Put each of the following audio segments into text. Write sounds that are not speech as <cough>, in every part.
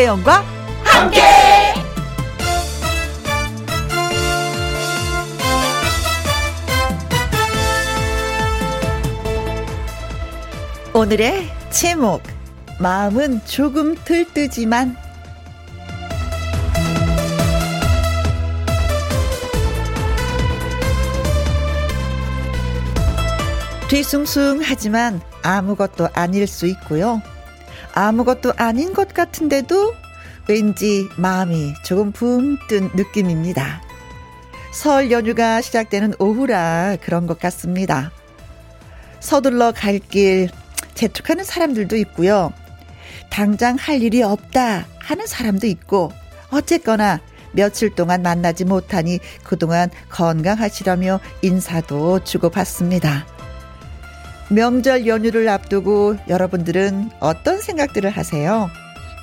김혜영과 함께. 오늘의 제목 마음은 조금 들뜨지만 뒤숭숭하지만 아무것도 아닐 수 있고요. 아무것도 아닌 것 같은데도 왠지 마음이 조금 붕 뜬 느낌입니다. 설 연휴가 시작되는 오후라 그런 것 같습니다. 서둘러 갈 길 재촉하는 사람들도 있고요. 당장 할 일이 없다 하는 사람도 있고 어쨌거나 며칠 동안 만나지 못하니 그동안 건강하시라며 인사도 주고받습니다. 명절 연휴를 앞두고 여러분들은 어떤 생각들을 하세요?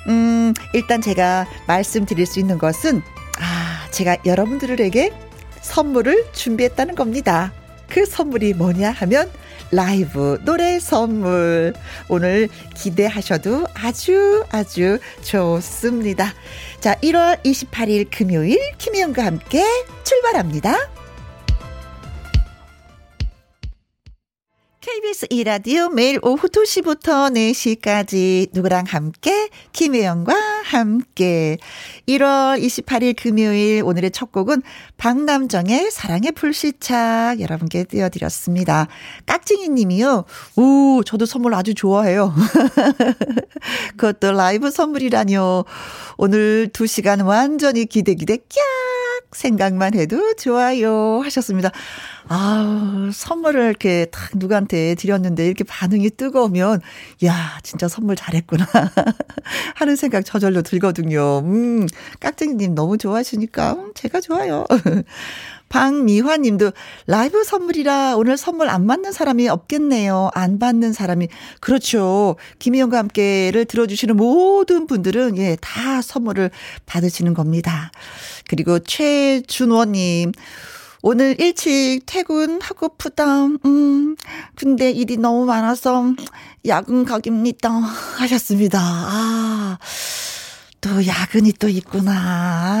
음, 일단 제가 말씀드릴 수 있는 것은, 아, 제가 여러분들에게 선물을 준비했다는 겁니다. 그 선물이 뭐냐 하면, 라이브 노래 선물. 오늘 기대하셔도 아주 아주 좋습니다. 자, 1월 28일 금요일 김혜영과 함께 출발합니다. KBS 이라디오 매일 오후 2시부터 4시까지 누구랑 함께 김혜영과 함께 1월 28일 금요일 오늘의 첫 곡은 박남정의 사랑의 불시착 여러분께 띄워드렸습니다. 깍쟁이 님이요. 오 저도 선물 아주 좋아해요. <laughs> 그것도 라이브 선물이라뇨. 오늘 2시간 완전히 기대 기대 깍 생각만 해도 좋아요 하셨습니다. 아, 선물을 이렇게 딱 누구한테 드렸는데 이렇게 반응이 뜨거우면, 야, 진짜 선물 잘했구나. <laughs> 하는 생각 저절로 들거든요. 음, 깍쟁이님 너무 좋아하시니까, 음, 제가 좋아요. 박미화 님도 라이브 선물이라 오늘 선물 안 받는 사람이 없겠네요. 안 받는 사람이. 그렇죠. 김희영과 함께를 들어주시는 모든 분들은 예, 다 선물을 받으시는 겁니다. 그리고 최준원 님. 오늘 일찍 퇴근하고프다. 음, 근데 일이 너무 많아서 야근 가깁니다. <laughs> 하셨습니다. 아. 또 야근이 또 있구나.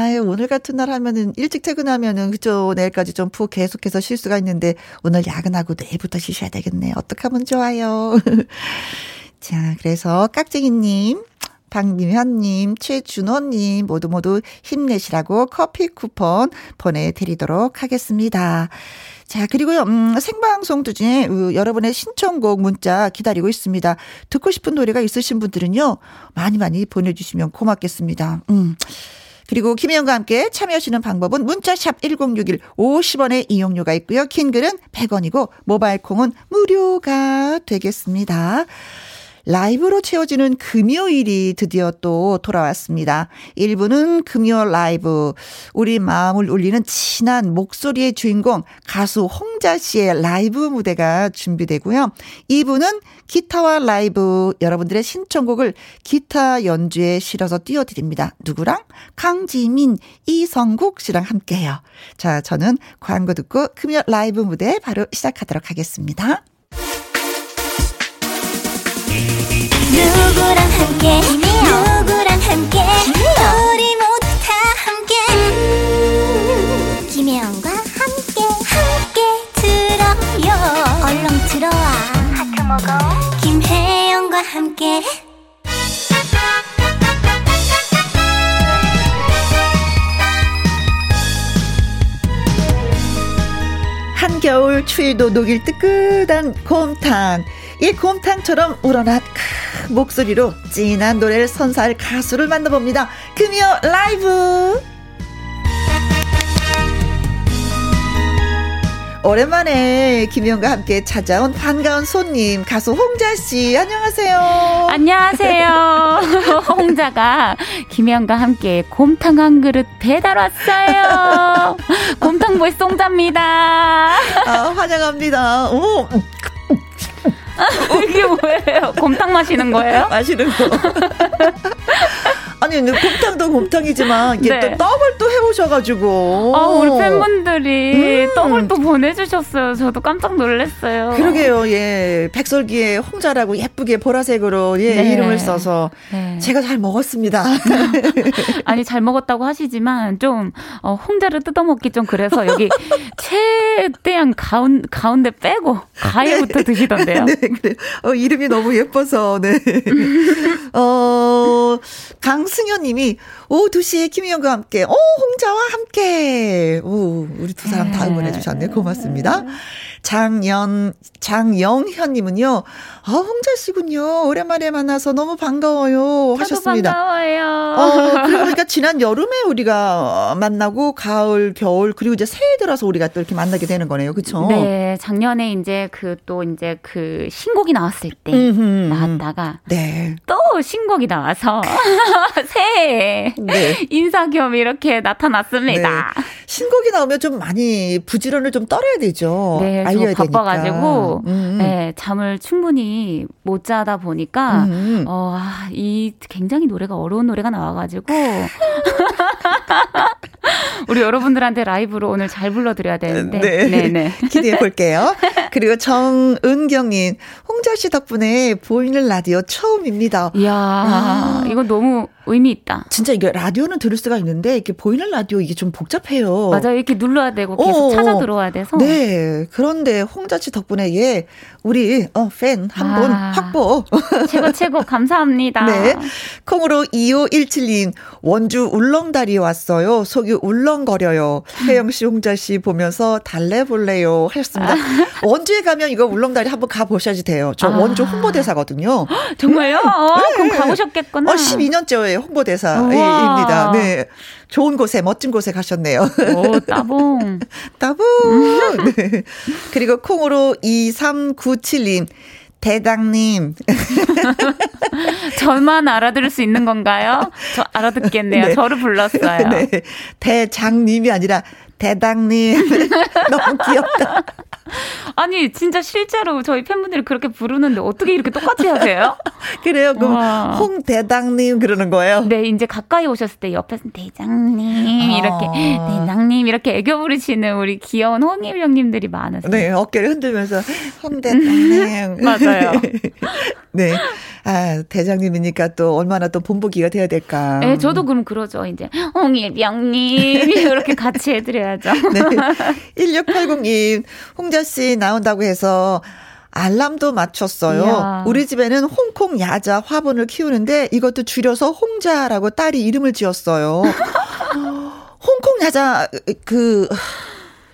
아유, 오늘 같은 날 하면은 일찍 퇴근하면은 그죠 내일까지 좀 푹 계속해서 쉴 수가 있는데 오늘 야근하고 내일부터 쉬셔야 되겠네. 어떻게 하면 좋아요. <laughs> 자, 그래서 깍쟁이님 박민현님, 최준호님 모두 모두 힘내시라고 커피 쿠폰 보내드리도록 하겠습니다. 자, 그리고요, 음, 생방송 중에 어, 여러분의 신청곡 문자 기다리고 있습니다. 듣고 싶은 노래가 있으신 분들은요, 많이 많이 보내주시면 고맙겠습니다. 음. 그리고 김혜영과 함께 참여하시는 방법은 문자샵 1061 50원의 이용료가 있고요. 킹글은 100원이고 모바일 콩은 무료가 되겠습니다. 라이브로 채워지는 금요일이 드디어 또 돌아왔습니다. 1부는 금요 라이브. 우리 마음을 울리는 진한 목소리의 주인공 가수 홍자 씨의 라이브 무대가 준비되고요. 2부는 기타와 라이브 여러분들의 신청곡을 기타 연주에 실어서 띄워드립니다. 누구랑? 강지민, 이성국 씨랑 함께해요. 자, 저는 광고 듣고 금요 라이브 무대 바로 시작하도록 하겠습니다. 누구랑 함께? 누구랑 함께? 우리 모두 다 함께. 음, 김혜영과 함께 함께 들어요. 얼렁 들어와. 하트 먹어. 김혜영과 함께. 한겨울 추위도 녹일 뜨끈한 곰탕 이 곰탕처럼 우러난 크 목소리로 진한 노래를 선사할 가수를 만나봅니다. 금요 라이브! 오랜만에 김희영과 함께 찾아온 반가운 손님 가수 홍자 씨 안녕하세요. 안녕하세요. <laughs> 홍자가 김희영과 함께 곰탕 한 그릇 배달 왔어요. 곰탕 보이 송자입니다. 아, 환영합니다. 오, 이게 뭐예요? 곰탕 마시는 거예요? 마시는 거. <laughs> 아니, 곰탕도 곰탕이지만 이게 네. 또 떡을 또 해오셔가지고. 아, 우리 팬분들이 음. 떡을 또 보내주셨어요. 저도 깜짝 놀랐어요. 그러게요. 예, 백설기에 홍자라고 예쁘게 보라색으로 예 네. 이름을 써서 네. 제가 잘 먹었습니다. <laughs> 아니 잘 먹었다고 하시지만 좀 어, 홍자를 뜯어먹기 좀 그래서 여기 <laughs> 최대한 가운 가운데 빼고 가위부터 네. 드시던데요. 네, 그래. 어, 이름이 너무 예뻐서 네. <laughs> 어 강 승현 님이 오후 2시에 김희영과 함께 오 홍자와 함께 오 우리 두 사람 다 응원해 주셨네 고맙습니다. 장연, 장영현님은요, 아, 홍자 씨군요. 오랜만에 만나서 너무 반가워요. 하셨습니다. 반가워요. 어, 그러니까 지난 여름에 우리가 만나고 가을, 겨울, 그리고 이제 새해 들어서 우리가 또 이렇게 만나게 되는 거네요. 그쵸? 네. 작년에 이제 그 또 이제 그 신곡이 나왔을 때 음흠. 나왔다가 네. 또 신곡이 나와서 <laughs> 새해 네. <laughs> 인사 겸 이렇게 나타났습니다. 네. 신곡이 나오면 좀 많이 부지런을 좀 떨어야 되죠. 네. 알려야 바빠가지고 음, 음. 네, 잠을 충분히 못 자다 보니까 음. 음. 어, 아, 이 굉장히 노래가 어려운 노래가 나와가지고 <laughs> <laughs> 우리 여러분들한테 라이브로 오늘 잘 불러드려야 되는데 네, 네, 네. <laughs> 기대해 볼게요. 그리고 정은경님 홍자 씨 덕분에 보이는 라디오 처음입니다. 이야, 아. 이거 너무 의미 있다. 진짜 이게 라디오는 들을 수가 있는데 이렇게 보이는 라디오 이게 좀 복잡해요. 맞아요. 이렇게 눌러야 되고 계속 어, 찾아 들어와야 돼서. 네. 그런데 홍자 씨 덕분에 예 우리 어, 팬 한분 아, 확보. 최고 최고 감사합니다. <laughs> 네. 콩으로 2517님 원주 울 렁다리 왔어요. 속이 울렁거려요. 혜영 씨, 홍자 씨 보면서 달래 볼래요 하셨습니다. 원주에 가면 이거 울렁다리 한번 가 보셔야지 돼요. 저 아. 원주 홍보대사거든요. <gasps> 정말요? 어, 네. 그럼 가보셨겠구나. 어, 12년째 홍보대사입니다. 네. 좋은 곳에 멋진 곳에 가셨네요. 오, 따봉. <laughs> 따봉. 네. 그리고 콩으로 2397님. 대장님. <laughs> 저만 알아들을 수 있는 건가요? 저 알아듣겠네요. 네. 저를 불렀어요. <laughs> 네. 대장님이 아니라 대장님. <laughs> 너무 귀엽다. 아니 진짜 실제로 저희 팬분들이 그렇게 부르는데 어떻게 이렇게 똑같이 하세요? <laughs> 그래요. 그럼 와. 홍대장님 그러는 거예요? 네, 이제 가까이 오셨을 때 옆에서 대장님 이렇게 아. 대장님 이렇게 애교 부르시는 우리 귀여운 홍일 형님들이 많으세요. 네, 어깨를 흔들면서 홍 대장님. <laughs> 맞아요. 네. 아, 대장님이니까 또 얼마나 또 본보기가 돼야 될까. 네, 저도 그럼 그러죠. 이제 홍일병님 이렇게 같이 해드려 야죠. <laughs> 네. <laughs> 1680님 홍자 씨 나온다고 해서 알람도 맞췄어요. 이야. 우리 집에는 홍콩 야자 화분을 키우는데 이것도 줄여서 홍자라고 딸이 이름을 지었어요. <laughs> 홍콩 야자 그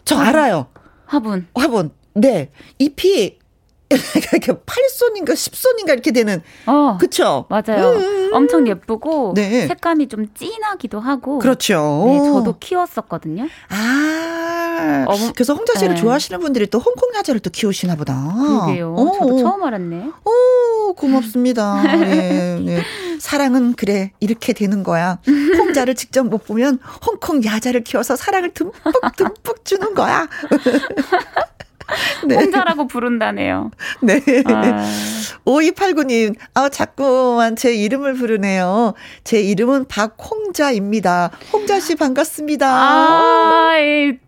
저 알아요. 화분. 화분. 네. 잎이 <laughs> 이렇게 8손인가 10손인가 이렇게 되는. 어. 그쵸? 맞아요. 음. 엄청 예쁘고 네. 색감이 좀 진하기도 하고. 그렇죠. 네, 저도 키웠었거든요. 아. 어, 그래서 홍자 씨를 네. 좋아하시는 분들이 또 홍콩 야자를 또 키우시나 보다. 그러게요. 오. 저도 처음 알았네. 오, 고맙습니다. 네, 네. 사랑은 그래. 이렇게 되는 거야. 홍자를 직접 못 보면 홍콩 야자를 키워서 사랑을 듬뿍 듬뿍 주는 거야. 네. 홍자라고 부른다네요. 네. 아. 5289님, 아, 자꾸만 제 이름을 부르네요. 제 이름은 박홍자입니다. 홍자 씨 반갑습니다. 아,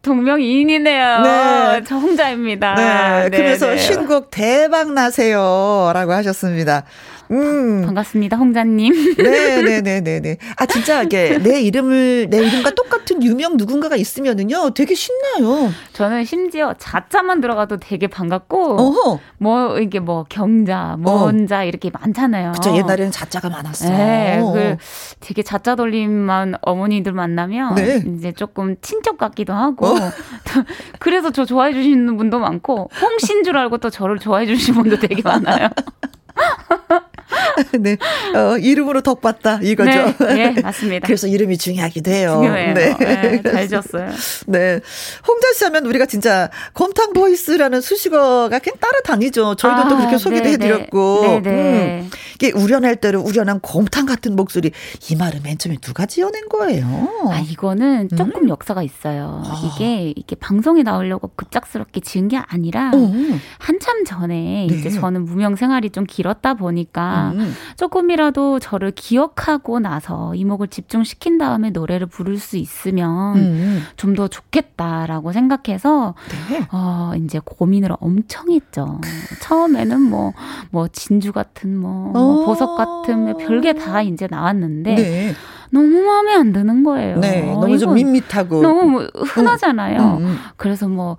동명이인이네요. 네. 저 홍자입니다. 네. 네 그래서 네. 신곡 대박 나세요. 라고 하셨습니다. 음. 반갑습니다, 홍자님. <laughs> 네네네네네. 아, 진짜 이게 내 이름을, 내 이름과 똑같은 유명 누군가가 있으면은요, 되게 신나요. 저는 심지어 자자만 들어가도 되게 반갑고, 어허. 뭐, 이게 뭐, 경자, 먼자, 어. 이렇게 많잖아요. 그쵸, 옛날에는 자자가 많았어요. 네, 그 되게 자자 돌림만 어머니들 만나면, 네. 이제 조금 친척 같기도 하고, 어? <laughs> 그래서 저 좋아해 주시는 분도 많고, 홍신 줄 알고 또 저를 좋아해 주시는 분도 되게 많아요. <laughs> <laughs> 네. 어, 이름으로 덕받다 이거죠. 네, 네, <laughs> 맞습니다. 그래서 이름이 중요하기도 해요. 중요해요. 네. 네, 잘 <laughs> 지었어요. 네. 홍자 씨 하면 우리가 진짜 곰탕 보이스라는 수식어가 그냥 따라다니죠. 저희도 아, 또 그렇게 소개를 네, 네. 해드렸고. 네, 음. 이게 우려낼 대로 우려난 곰탕 같은 목소리. 이 말은 맨 처음에 누가 지어낸 거예요? 아, 이거는 조금 음? 역사가 있어요. 아. 이게, 이게 방송에 나오려고 급작스럽게 지은 게 아니라 음. 한참 전에 이제 저는 무명 생활이 좀 길어 이렇다 보니까 음. 조금이라도 저를 기억하고 나서 이목을 집중시킨 다음에 노래를 부를 수 있으면 음. 좀더 좋겠다라고 생각해서 네. 어 이제 고민을 엄청 했죠. 처음에는 뭐뭐 뭐 진주 같은 뭐, 뭐 보석 같은 별게 다 이제 나왔는데 네. 너무 마음에 안 드는 거예요. 네, 너무 좀 밋밋하고 너무 흔하잖아요. 음, 음, 음. 그래서 뭐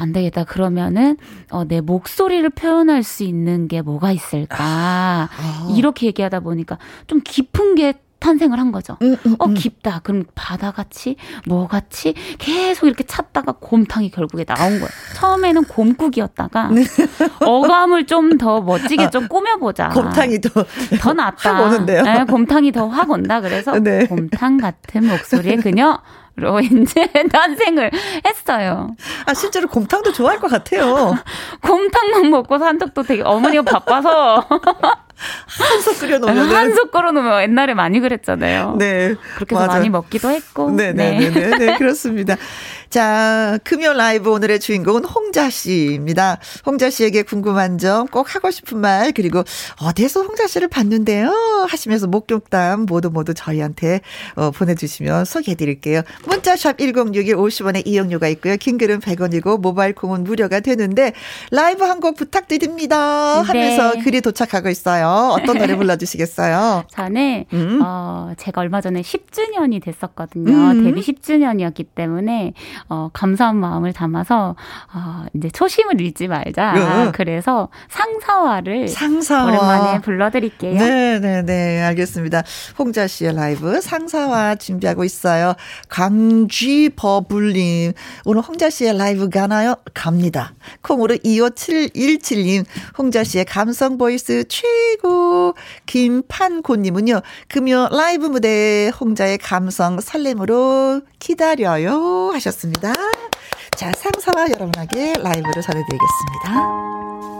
안 되겠다 그러면은 어, 내 목소리를 표현할 수 있는 게 뭐가 있을까 아, 아. 이렇게 얘기하다 보니까 좀 깊은 게 탄생을 한 거죠. 음, 음, 어, 음. 깊다. 그럼 바다같이, 뭐같이 계속 이렇게 찾다가 곰탕이 결국에 나온 거예요. 처음에는 곰국이었다가 네. 어감을 좀 더 멋지게 아, 좀 꾸며보자. 곰탕이 더, 더 낫다. 확 오는데요. 네, 곰탕이 더 확 온다. 그래서 네. 곰탕 같은 목소리의 그녀. 로 <laughs> 이제 탄생을 했어요. 아 실제로 곰탕도 좋아할 것 같아요. <laughs> 곰탕만 먹고 산 적도 되게 어머니가 바빠서 한솥 끓여 놓으면 한솥 끓여 놓으면 옛날에 많이 그랬잖아요. 네. 그렇게 해서 많이 먹기도 했고. 네, 네, 네, 네, 네, 그렇습니다. 자, 금요 라이브 오늘의 주인공은 홍자 씨입니다. 홍자 씨에게 궁금한 점, 꼭 하고 싶은 말, 그리고 어디에서 홍자 씨를 봤는데요? 하시면서 목격담 모두 모두 저희한테 어, 보내주시면 소개해드릴게요. 문자샵 1061 50원의 이용료가 있고요. 긴 글은 100원이고 모바일 콩은 무료가 되는데 라이브 한 곡 부탁드립니다 하면서 네. 글이 도착하고 있어요. 어떤 노래 불러주시겠어요? <laughs> 저는 음. 어, 제가 얼마 전에 10주년이 됐었거든요. 음. 데뷔 10주년이었기 때문에 어, 감사한 마음을 담아서 어, 이제 초심을 잃지 말자. 네. 그래서 상사화를 상사화. 오랜만에 불러드릴게요. 네네네 네, 알겠습니다. 홍자 씨의 라이브 상사화 준비하고 있어요. 강쥐 버블님 오늘 홍자 씨의 라이브 가나요? 갑니다. 콩으로 25717님 홍자 씨의 감성 voice 최고 김판고님은요 금요 라이브 무대 홍자의 감성 설렘으로 기다려요 하셨습니다. 있습니다. 자, 상사와 여러분에게 라이브를 전해드리겠습니다.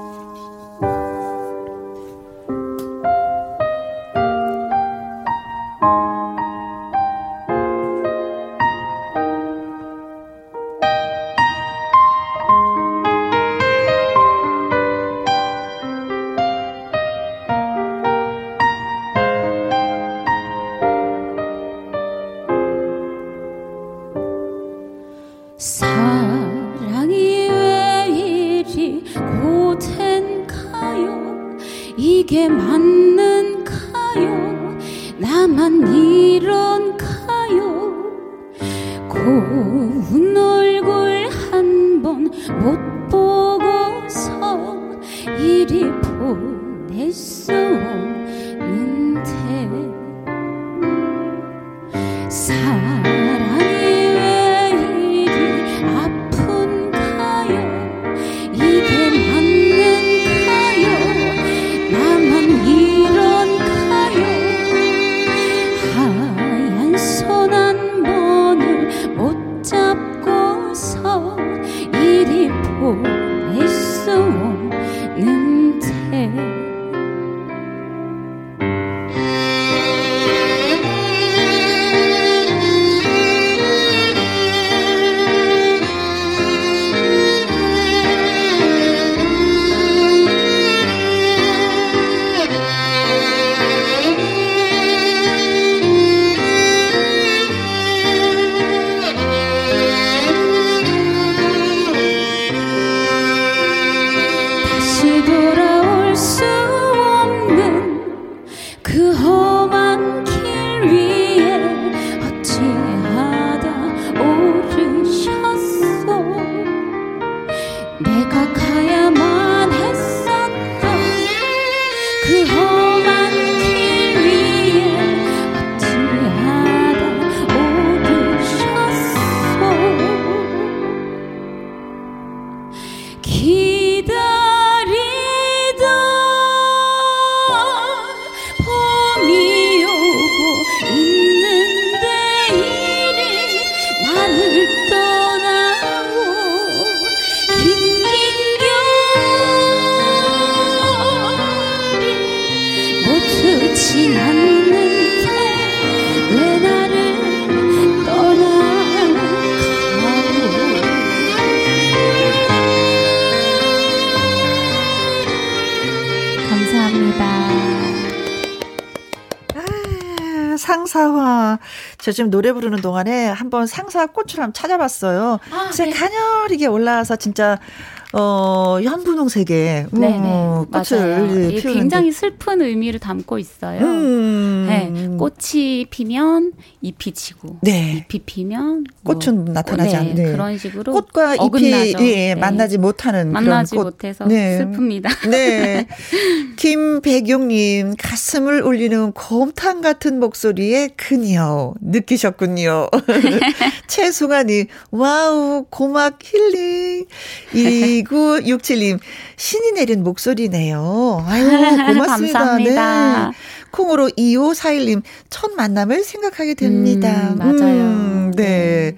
저 지금 노래 부르는 동안에 한번 상사 꽃을 한번 찾아봤어요. 아, 네. 가녀리게 올라와서 진짜 어, 연분홍 색의 네네 어, 꽃을 예, 굉장히 슬픈 의미를 담고 있어요. 음. 네, 꽃이 피면 잎이 지고 네. 잎이 피면 뭐, 꽃은 나타나지 네, 않는 네. 그런 식으로 꽃과 잎이 예, 네. 만나지 못하는 만나지 그런 꽃. 못해서 네. 슬픕니다. <laughs> 네. 김배경님 가슴을 울리는 곰탕 같은 목소리의 그녀 느끼셨군요. <laughs> <laughs> 최송아님 와우 고막 힐링 이 2967님, 신이 내린 목소리네요. 아유, 고맙습니다. <laughs> 감사합니다. 네. 콩으로 2541님, 첫 만남을 생각하게 됩니다. 음, 맞아요. 음, 네. 네.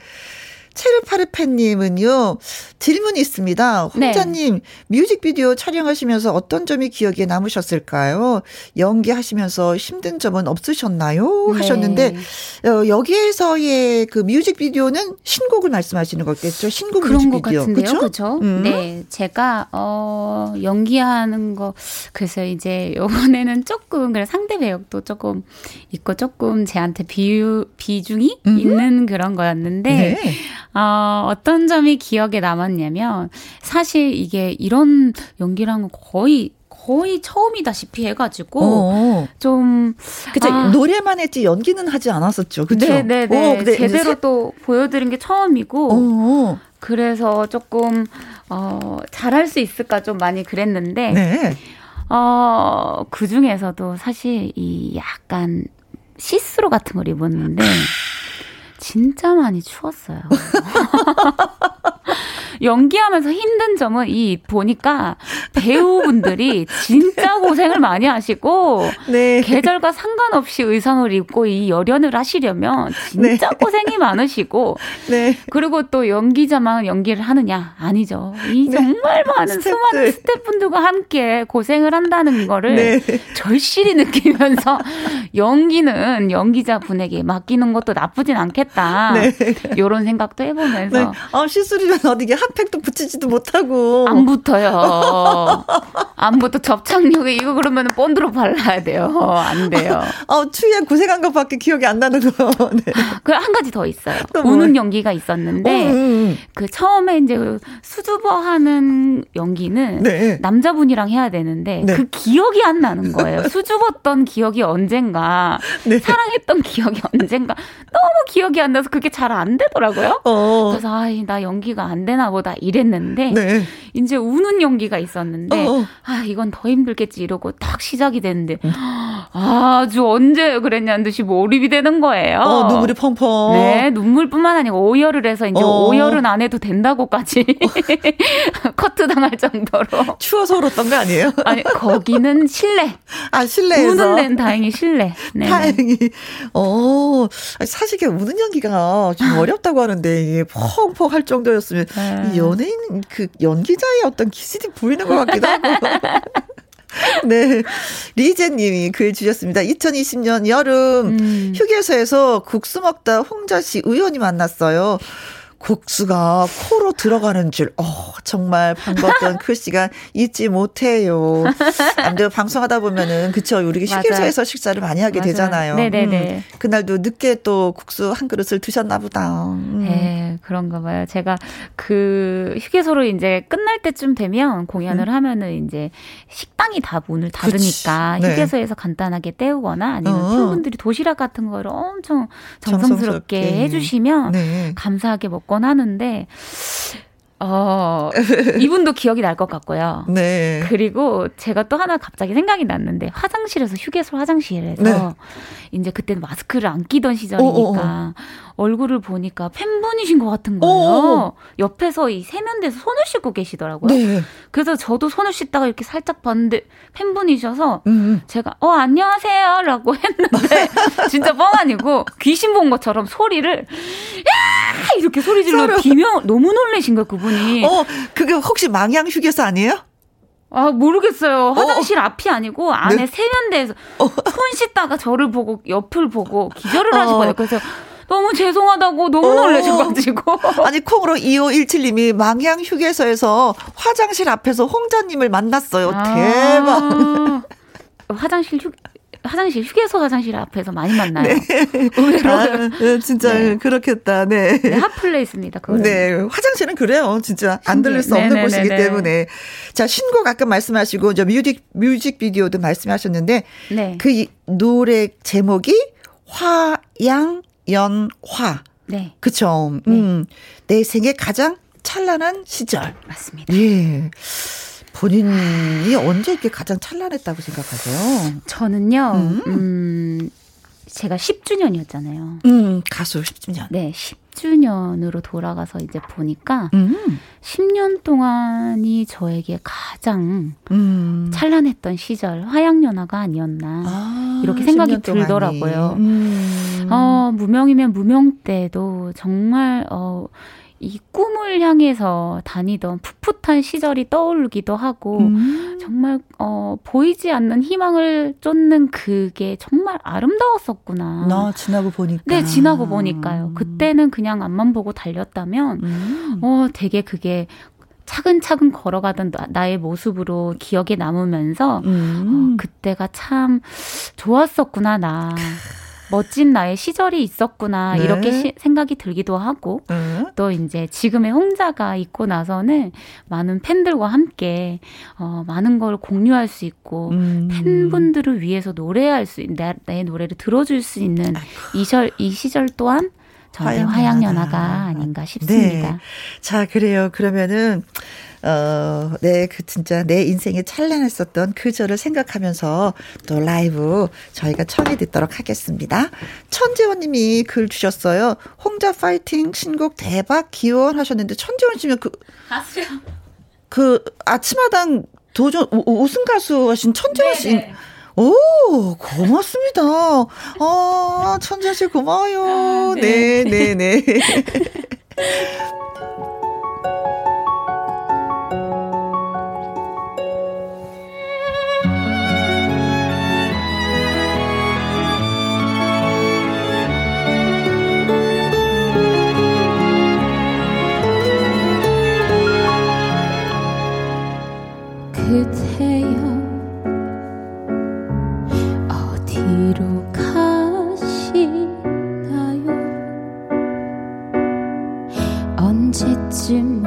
체르파르페님은요, 질문이 있습니다. 홍자님, 네. 뮤직비디오 촬영하시면서 어떤 점이 기억에 남으셨을까요? 연기하시면서 힘든 점은 없으셨나요? 네. 하셨는데, 어, 여기에서의 그 뮤직비디오는 신곡을 말씀하시는 거겠죠? 신곡 그런 뮤직비디오. 그렇죠? 그렇죠. 음. 네. 제가, 어, 연기하는 거, 그래서 이제 요번에는 조금, 그래 상대 배역도 조금 있고 조금 제한테 비유, 비중이 음. 있는 그런 거였는데, 네. 어, 어떤 점이 기억에 남았냐면 사실 이게 이런 연기랑은 거의 거의 처음이다시피 해가지고 어. 좀 그죠 아, 노래만 했지 연기는 하지 않았었죠. 그렇죠. 네네네. 오, 네. 제대로 세... 또 보여드린 게 처음이고 어. 그래서 조금 어 잘할 수 있을까 좀 많이 그랬는데 네. 어그 중에서도 사실 이 약간 시스루 같은 걸 입었는데. 진짜 많이 추웠어요. <laughs> 연기하면서 힘든 점은 이 보니까 배우분들이 진짜 고생을 많이 하시고 네. 계절과 상관없이 의상을 입고 이 열연을 하시려면 진짜 네. 고생이 많으시고 네. 그리고 또 연기자만 연기를 하느냐 아니죠. 이 네. 정말 많은 스태프들. 수많은 스태프분들과 함께 고생을 한다는 거를 네. 절실히 느끼면서 연기는 연기자분에게 맡기는 것도 나쁘진 않겠다. 이런 생각도 해보면서 아 시술이면 어디 게 핫팩도 붙이지도 못하고. 안 붙어요. 안 붙어. 접착력에 이거 그러면 본드로 발라야 돼요. 안 돼요. 어, 추위에 고생한 것밖에 기억이 안 나는 거. <laughs> 네. 그한 가지 더 있어요. 우는 연기가 있었는데, 음, 음, 음. 그 처음에 이제 그 수줍어 하는 연기는 네. 남자분이랑 해야 되는데, 네. 그 기억이 안 나는 거예요. <laughs> 수줍었던 기억이 언젠가, 네. 사랑했던 기억이 언젠가, 너무 기억이 안 나서 그게 잘 안 되더라고요. 어. 그래서, 아이, 나 연기가 안 되나 보다 이랬는데 네. 이제 우는 연기가 있었는데 어어. 아 이건 더 힘들겠지 이러고 딱 시작이 됐는데 음. 아주 언제 그랬냐는 듯이 몰입이 되는 거예요. 어, 눈물이 펑펑. 네, 눈물뿐만 아니고 오열을 해서 이제 어. 오열은 안 해도 된다고까지 <laughs> 커트 당할 정도로 추워서 울었던 거 아니에요? 아니 거기는 실내. 아 실내에서 우는 데는 다행히 실내. 네. 다행히. 어 사실 이 우는 연기가 좀 어렵다고 하는데 이게 펑펑 할 정도였으면 네. 연예인 그 연기자의 어떤 기질이 보이는 것 같기도 하고. <laughs> 네. 리제님이 글 주셨습니다. 2020년 여름 음. 휴게소에서 국수 먹다 홍자 씨 의원이 만났어요. 국수가 코로 들어가는 줄, 어, 정말 반가웠던 그 시간 잊지 못해요. 아무래도 방송하다 보면은, 그쵸. 우리 휴게소에서 식사를 많이 하게 맞아요. 되잖아요. 네네네. 음, 그날도 늦게 또 국수 한 그릇을 드셨나 보다. 음. 네, 그런가 봐요. 제가 그 휴게소로 이제 끝날 때쯤 되면 공연을 음. 하면은 이제 식당이 다 문을 닫으니까 네. 휴게소에서 간단하게 때우거나 아니면 어. 팬분들이 도시락 같은 거를 엄청 정성스럽게, 정성스럽게. 해주시면 네. 감사하게 먹고 먹곤 하는데 어, 이분도 기억이 날 것 같고요. 네. 그리고 제가 또 하나 갑자기 생각이 났는데 화장실에서 휴게소 화장실에서 네. 이제 그때는 마스크를 안 끼던 시절이니까 어어어. 얼굴을 보니까 팬분이신 것 같은 거예요. 어어. 옆에서 이 세면대에서 손을 씻고 계시더라고요. 네. 그래서 저도 손을 씻다가 이렇게 살짝 봤는데 팬분이셔서 음. 제가 어 안녕하세요라고 <laughs> 했는데 진짜 뻥 아니고 귀신 본 것처럼 소리를 야 이렇게 소리 질러 비명 너무 놀래신 거예요 그분 이. 어 그게 혹시 망양 휴게소 아니에요? 아, 모르겠어요. 어. 화장실 어. 앞이 아니고 안에 네? 세면대에서 어. 손 씻다가 저를 보고 옆을 보고 기절을 어. 하신 거예요. 그래서 너무 죄송하다고 너무 어. 놀라셔가지고. <laughs> 아니, 콩으로 2517님이 망향 휴게소에서 화장실 앞에서 홍자님을 만났어요. 아. 대박. <laughs> 화장실 휴, 화장실 휴게소 화장실 앞에서 많이 만나요. 네. 아, 네, 진짜 네. 그렇겠다. 네. 네 hot place입니다. 그거는. 네, 화장실은 그래요. 진짜 안 들릴 수 없는. 곳이기 때문에. 자, 신곡 아까 말씀하시고 저 뮤직 뮤직 비디오도 말씀하셨는데 네. 그 노래 제목이 화양 연화. 네. 그쵸. 네. 음. 내 생애 가장 찬란한 시절. 맞습니다. 예. 본인이 언제 이렇게 가장 찬란했다고 생각하세요? 저는요, 음, 음 제가 10주년이었잖아요. 음, 가수 10주년. 네, 10주년으로 돌아가서 이제 보니까 음. 10년 동안이 저에게 가장 음. 찬란했던 시절, 화양연화가 아니었나. 아, 이렇게 생각이 들더라고요. 음. 어, 무명이면 무명 때도 정말, 어, 이 꿈을 향해서 다니던 풋풋한 시절이 떠오르기도 하고 음. 정말 어 보이지 않는 희망을 쫓는 그게 정말 아름다웠었구나. 나 지나고 보니까. 네, 지나고 보니까요. 그때는 그냥 앞만 보고 달렸다면 음. 어 되게 그게 차근차근 걸어가던 나 의 모습으로 기억에 남으면서 음. 어, 그때가 참 좋았었구나 나. 멋진 나의 시절이 있었구나 네. 이렇게 시, 생각이 들기도 하고 네. 또 이제 지금의 홍자가 있고 나서는 많은 팬들과 함께 어, 많은 걸 공유할 수 있고 음. 팬분들을 위해서 노래할 수 내, 내 노래를 들어줄 수 있는 이, 절, 이 시절 또한 저의 화양연화가 아닌가 싶습니다. 네. 자 그래요. 그러면은 어, 네, 그 진짜 내 인생에 찬란했었던 그 절을 생각하면서 또 라이브 저희가 청해 듣도록 하겠습니다. 천재원 님이 글 주셨어요. 홍자 파이팅 신곡 대박 기원 하셨는데 천재원 씨면 그 가수요. 그 아침마당 도전 우, 우승 가수 하신 천재원 씨. 네네. 오, 고맙습니다. 아, 천재 씨 고마워요. 아, 네, 네, 네. <laughs> 네.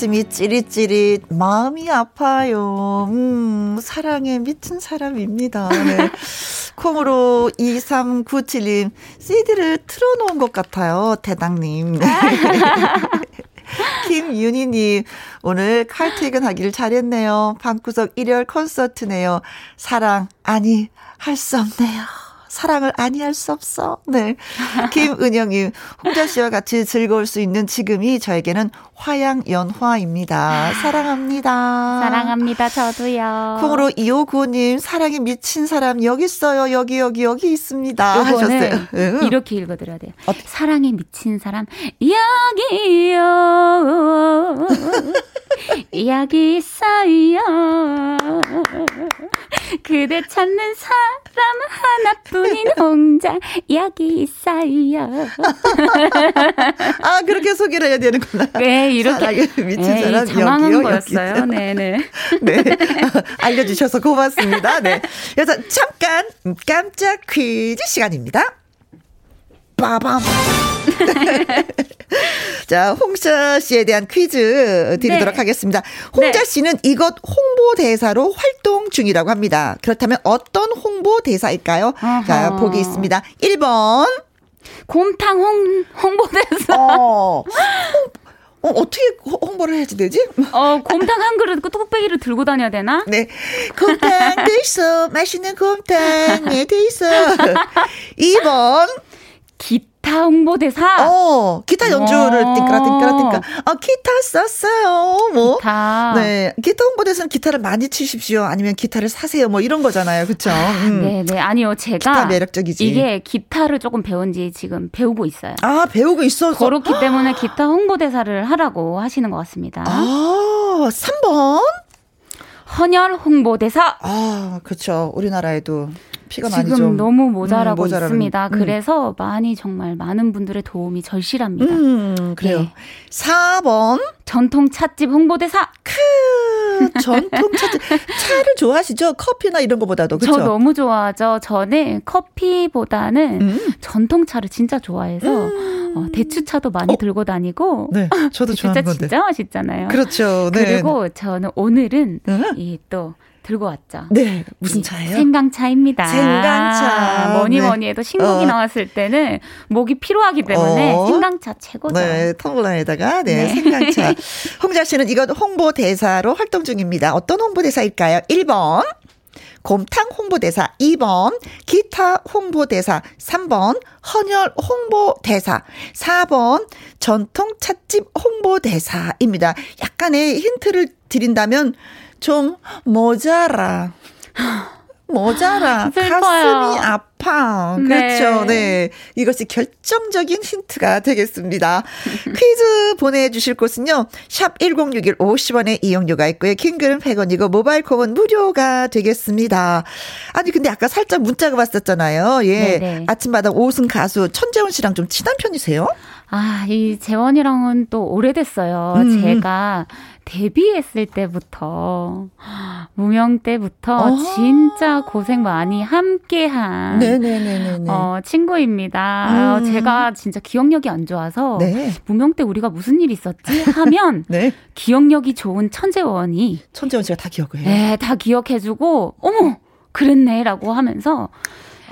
가슴이 찌릿찌릿, 마음이 아파요. 음, 사랑에 미친 사람입니다. 네. <laughs> 콩으로 2397님, CD를 틀어놓은 것 같아요. 대당님. <laughs> 김윤희님, 오늘 칼퇴근 하기를 잘했네요. 방구석 일열 콘서트네요. 사랑, 아니, 할 수 없네요. 사랑을 아니할 수 없어. 네. 김은영님, 홍자 씨와 같이 즐거울 수 있는 지금이 저에게는 화양연화입니다. 사랑합니다. 사랑합니다. 저도요. 콩으로 2595님, 사랑에 미친 사람 여기 있어요. 여기, 여기, 여기 있습니다. 하셨어요. 응. 이렇게 읽어드려야 돼요. 어. 사랑에 미친 사람, 여기요. 여기 있어요. 그대 찾는 사람 하나뿐인 홍자 여기 있어요. 아 그렇게 소개를 해야 되는구나. 네 이렇게 미친 에이, 사람 여기요. 거였어요. 네네. <laughs> 네 알려주셔서 고맙습니다. 네 그래서 잠깐 깜짝 퀴즈 시간입니다. 빠밤. <laughs> 자, 홍자 씨에 대한 퀴즈 드리도록 네. 하겠습니다. 홍자 네. 씨는 이것 홍보대사로 활동 중이라고 합니다. 그렇다면 어떤 홍보대사일까요? 어허. 자, 보기 있습니다. 1번. 곰탕 홍, 홍보대사. 어. 어, 어떻게 홍보를 해야지 되지? 어, 곰탕 한 그릇 그 뚝배기를 들고 다녀야 되나? 네. 곰탕 돼 있어. 맛있는 곰탕. 네, 돼 있어. 2번. 기타 홍보대사. 어, 기타 연주를 띵까라 띵까라 띵까. 어, 기타 썼어요. 뭐. 기타. 네. 기타 홍보대사는 기타를 많이 치십시오. 아니면 기타를 사세요. 뭐 이런 거잖아요. 그쵸? 음. 네, 네. 아니요. 제가. 기타 매력적이지. 이게 기타를 조금 배운 지 지금 배우고 있어요. 아, 배우고 있어서. 그렇기 때문에 기타 홍보대사를 하라고 하시는 것 같습니다. 아, 3번. 헌혈 홍보대사. 아, 그렇죠. 우리나라에도 피가 많이 좀 너무 모자라고 음, 있습니다. 음. 그래서 많이 정말 많은 분들의 도움이 절실합니다. 음, 그래요. 네. 4번 전통 찻집 홍보대사. 크 전통 찻집 차를 좋아하시죠? 커피나 이런 거보다도 그렇죠? 저 너무 좋아하죠. 저는 커피보다는 음. 전통 차를 진짜 좋아해서 음. 어, 대추차도 많이 어? 들고 다니고. 네, 저도 <laughs> 좋아하는 건데. 진짜 맛있잖아요. 그렇죠. 네. 그리고 저는 오늘은 음. 이또 들고 왔죠. 네. 무슨 차예요? 생강차입니다. 생강차. 뭐니 네. 뭐니 해도 신곡이 어. 나왔을 때는 목이 피로하기 때문에 어. 생강차 최고죠. 네. 텀블러에다가 네, 네. 생강차. <laughs> 홍자 씨는 이건 홍보대사로 활동 중입니다. 어떤 홍보대사일까요? 1번. 곰탕 홍보대사 2번, 기타 홍보대사 3번, 헌혈 홍보대사 4번, 전통 찻집 홍보대사입니다. 약간의 힌트를 드린다면 좀 모자라. 모자라. 슬퍼요. 가슴이 아파. 그렇죠. 네. 네. 이것이 결정적인 힌트가 되겠습니다. 퀴즈 보내주실 곳은요. 샵 1061 50원의 이용료가 있고요. 킹글은 100원이고 모바일 콩은 무료가 되겠습니다. 아니 근데 아까 살짝 문자가 왔었잖아요. 예. 네네. 네. 아침마다 오승 가수 천재훈 씨랑 좀 친한 편이세요? 아, 이 재원이랑은 또 오래됐어요. 음. 제가 데뷔했을 때부터 무명 때부터 아~ 진짜 고생 많이 함께한 어, 친구입니다. 음. 제가 진짜 기억력이 안 좋아서 네. 무명 때 우리가 무슨 일 있었지 하면 <laughs> 네. 기억력이 좋은 천재원이 천재원 씨가 다 기억을 해요. 네, 다 기억해주고 어머 그랬네라고 하면서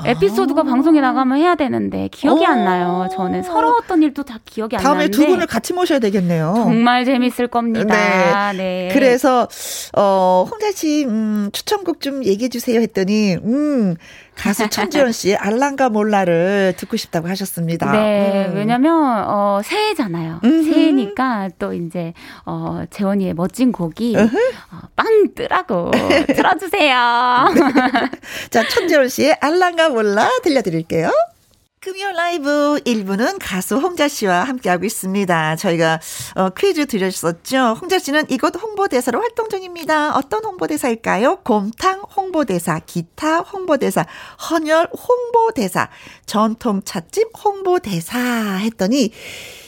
에피소드가 아. 방송에 나가면 해야 되는데 기억이 안 나요. 저는 서러웠던 일도 다 기억이 안 다음에 나는데 다음에 두 분을 같이 모셔야 되겠네요. 정말 재밌을 겁니다. 네. 네. 그래서 어 홍자 씨 음, 추천곡 좀 얘기해 주세요 했더니 음 가수 천지연 씨의 알랑가 몰라를 듣고 싶다고 하셨습니다. 네, 음. 왜냐면 어 새해잖아요. 음흠. 새해니까 또 이제 어 재원이의 멋진 곡이 어, 빵 뜨라고 <laughs> 들어주세요. 네. 자, 천지연 씨의 알랑가 몰라 들려드릴게요. 금요 라이브 1부는 가수 홍자 씨와 함께하고 있습니다. 저희가 어, 퀴즈 드렸었죠. 홍자 씨는 이곳 홍보대사로 활동 중입니다. 어떤 홍보대사일까요? 곰탕 홍보대사, 기타 홍보대사, 헌혈 홍보대사, 전통 찻집 홍보대사 했더니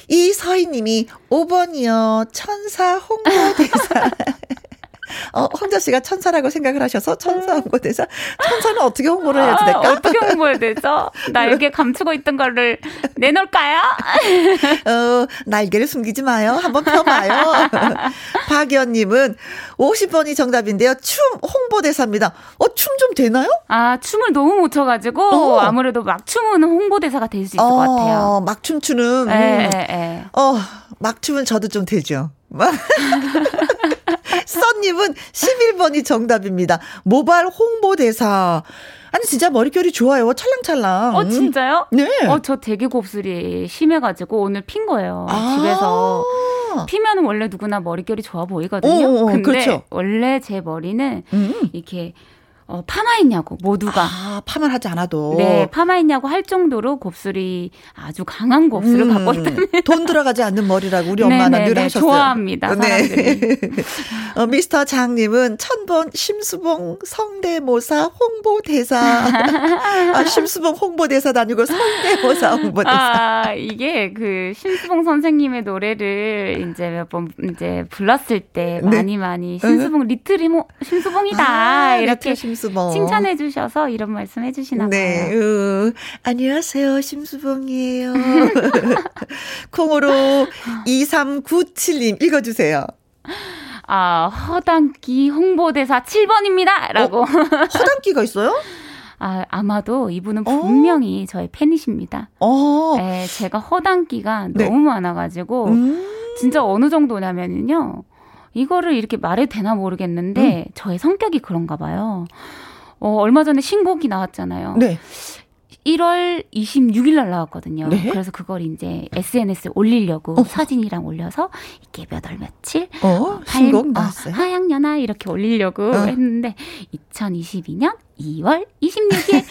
이 서희 님이 5번이요. 천사 홍보대사. <laughs> <laughs> 어, 혼자 씨가 천사라고 생각을 하셔서 천사 홍보 대사. 천사는 어떻게 홍보를 해야 될까? 아, 어떻게 홍보해야 되죠? <laughs> 날개 감추고 있던 거를 내놓을까요? <laughs> 어, 날개를 숨기지 마요. 한번 펴봐요. 박연님은 50번이 정답인데요. 춤 홍보 대사입니다. 어, 춤 좀 되나요? 아, 춤을 너무 못 춰가지고 어. 아무래도 막 춤은 홍보 대사가 될 수 있을 어, 것 같아요. 막 춤추는. 예, 예, 예. 어, 막 춤은 저도 좀 되죠. 써님은 11번이 정답입니다. 모발 홍보대사. 아니 진짜 머릿결이 좋아요. 찰랑찰랑. 어 진짜요? 네. 어저 되게 곱슬이 심해가지고 오늘 핀 거예요. 아~ 집에서 피면 원래 누구나 머릿결이 좋아 보이거든요. 오, 오, 근데 그렇죠. 원래 제 머리는 음. 이렇게 어, 파마했냐고 모두가 아, 파마를 하지 않아도 네 파마했냐고 할 정도로 곱슬이 아주 강한 곱슬을 음, 갖고 있다는 돈 들어가지 않는 머리라고 우리 <laughs> 엄마는 늘 하셨어요. 좋아합니다. 네. <laughs> 어, 미스터 장님은 천번 심수봉 성대모사 홍보대사 <laughs> 아, 심수봉 홍보대사 다니고 성대모사 홍보대사 아 이게 그 심수봉 선생님의 노래를 이제 몇 번 이제 불렀을 때 네. 많이 많이 심수봉 리트리모 심수봉이다 아, 이렇게 심수 심수봉. 칭찬해 주셔서 이런 말씀 해 주시나 네. 봐요. 네. 어, 안녕하세요. 심수봉이에요. <laughs> 콩으로 2397님 읽어 주세요. 아, 허당기 홍보대사 7번입니다. 라고. 어? 허당기가 있어요? 아, 아마도 이분은 어? 분명히 어? 저의 팬이십니다. 어. 네, 제가 허당기가 네. 너무 많아가지고, 음. 진짜 어느 정도냐면요. 이거를 이렇게 말해도 되나 모르겠는데 음. 저의 성격이 그런가 봐요. 어, 얼마 전에 신곡이 나왔잖아요. 네. 1월 26일 날 나왔거든요. 네? 그래서 그걸 이제 SNS에 올리려고 어. 사진이랑 올려서 이렇게 몇월 며칠 어, 신곡 어, 나왔어요. 어, 하양연화 이렇게 올리려고 어. 했는데 2022년 2월 26일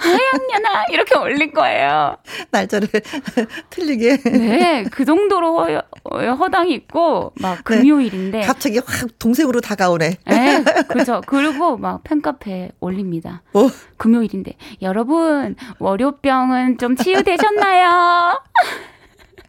하양연화 이렇게 올린 거예요. 날짜를 <laughs> 틀리게. 네, 그 정도로 허, 허당이 있고 막 네. 금요일인데 네, 갑자기 확 동생으로 다가오네. 네, 그렇죠. 그리고 막 팬카페 올립니다. 어? 금요일인데 여러분 월요병은 좀 치유되셨나요?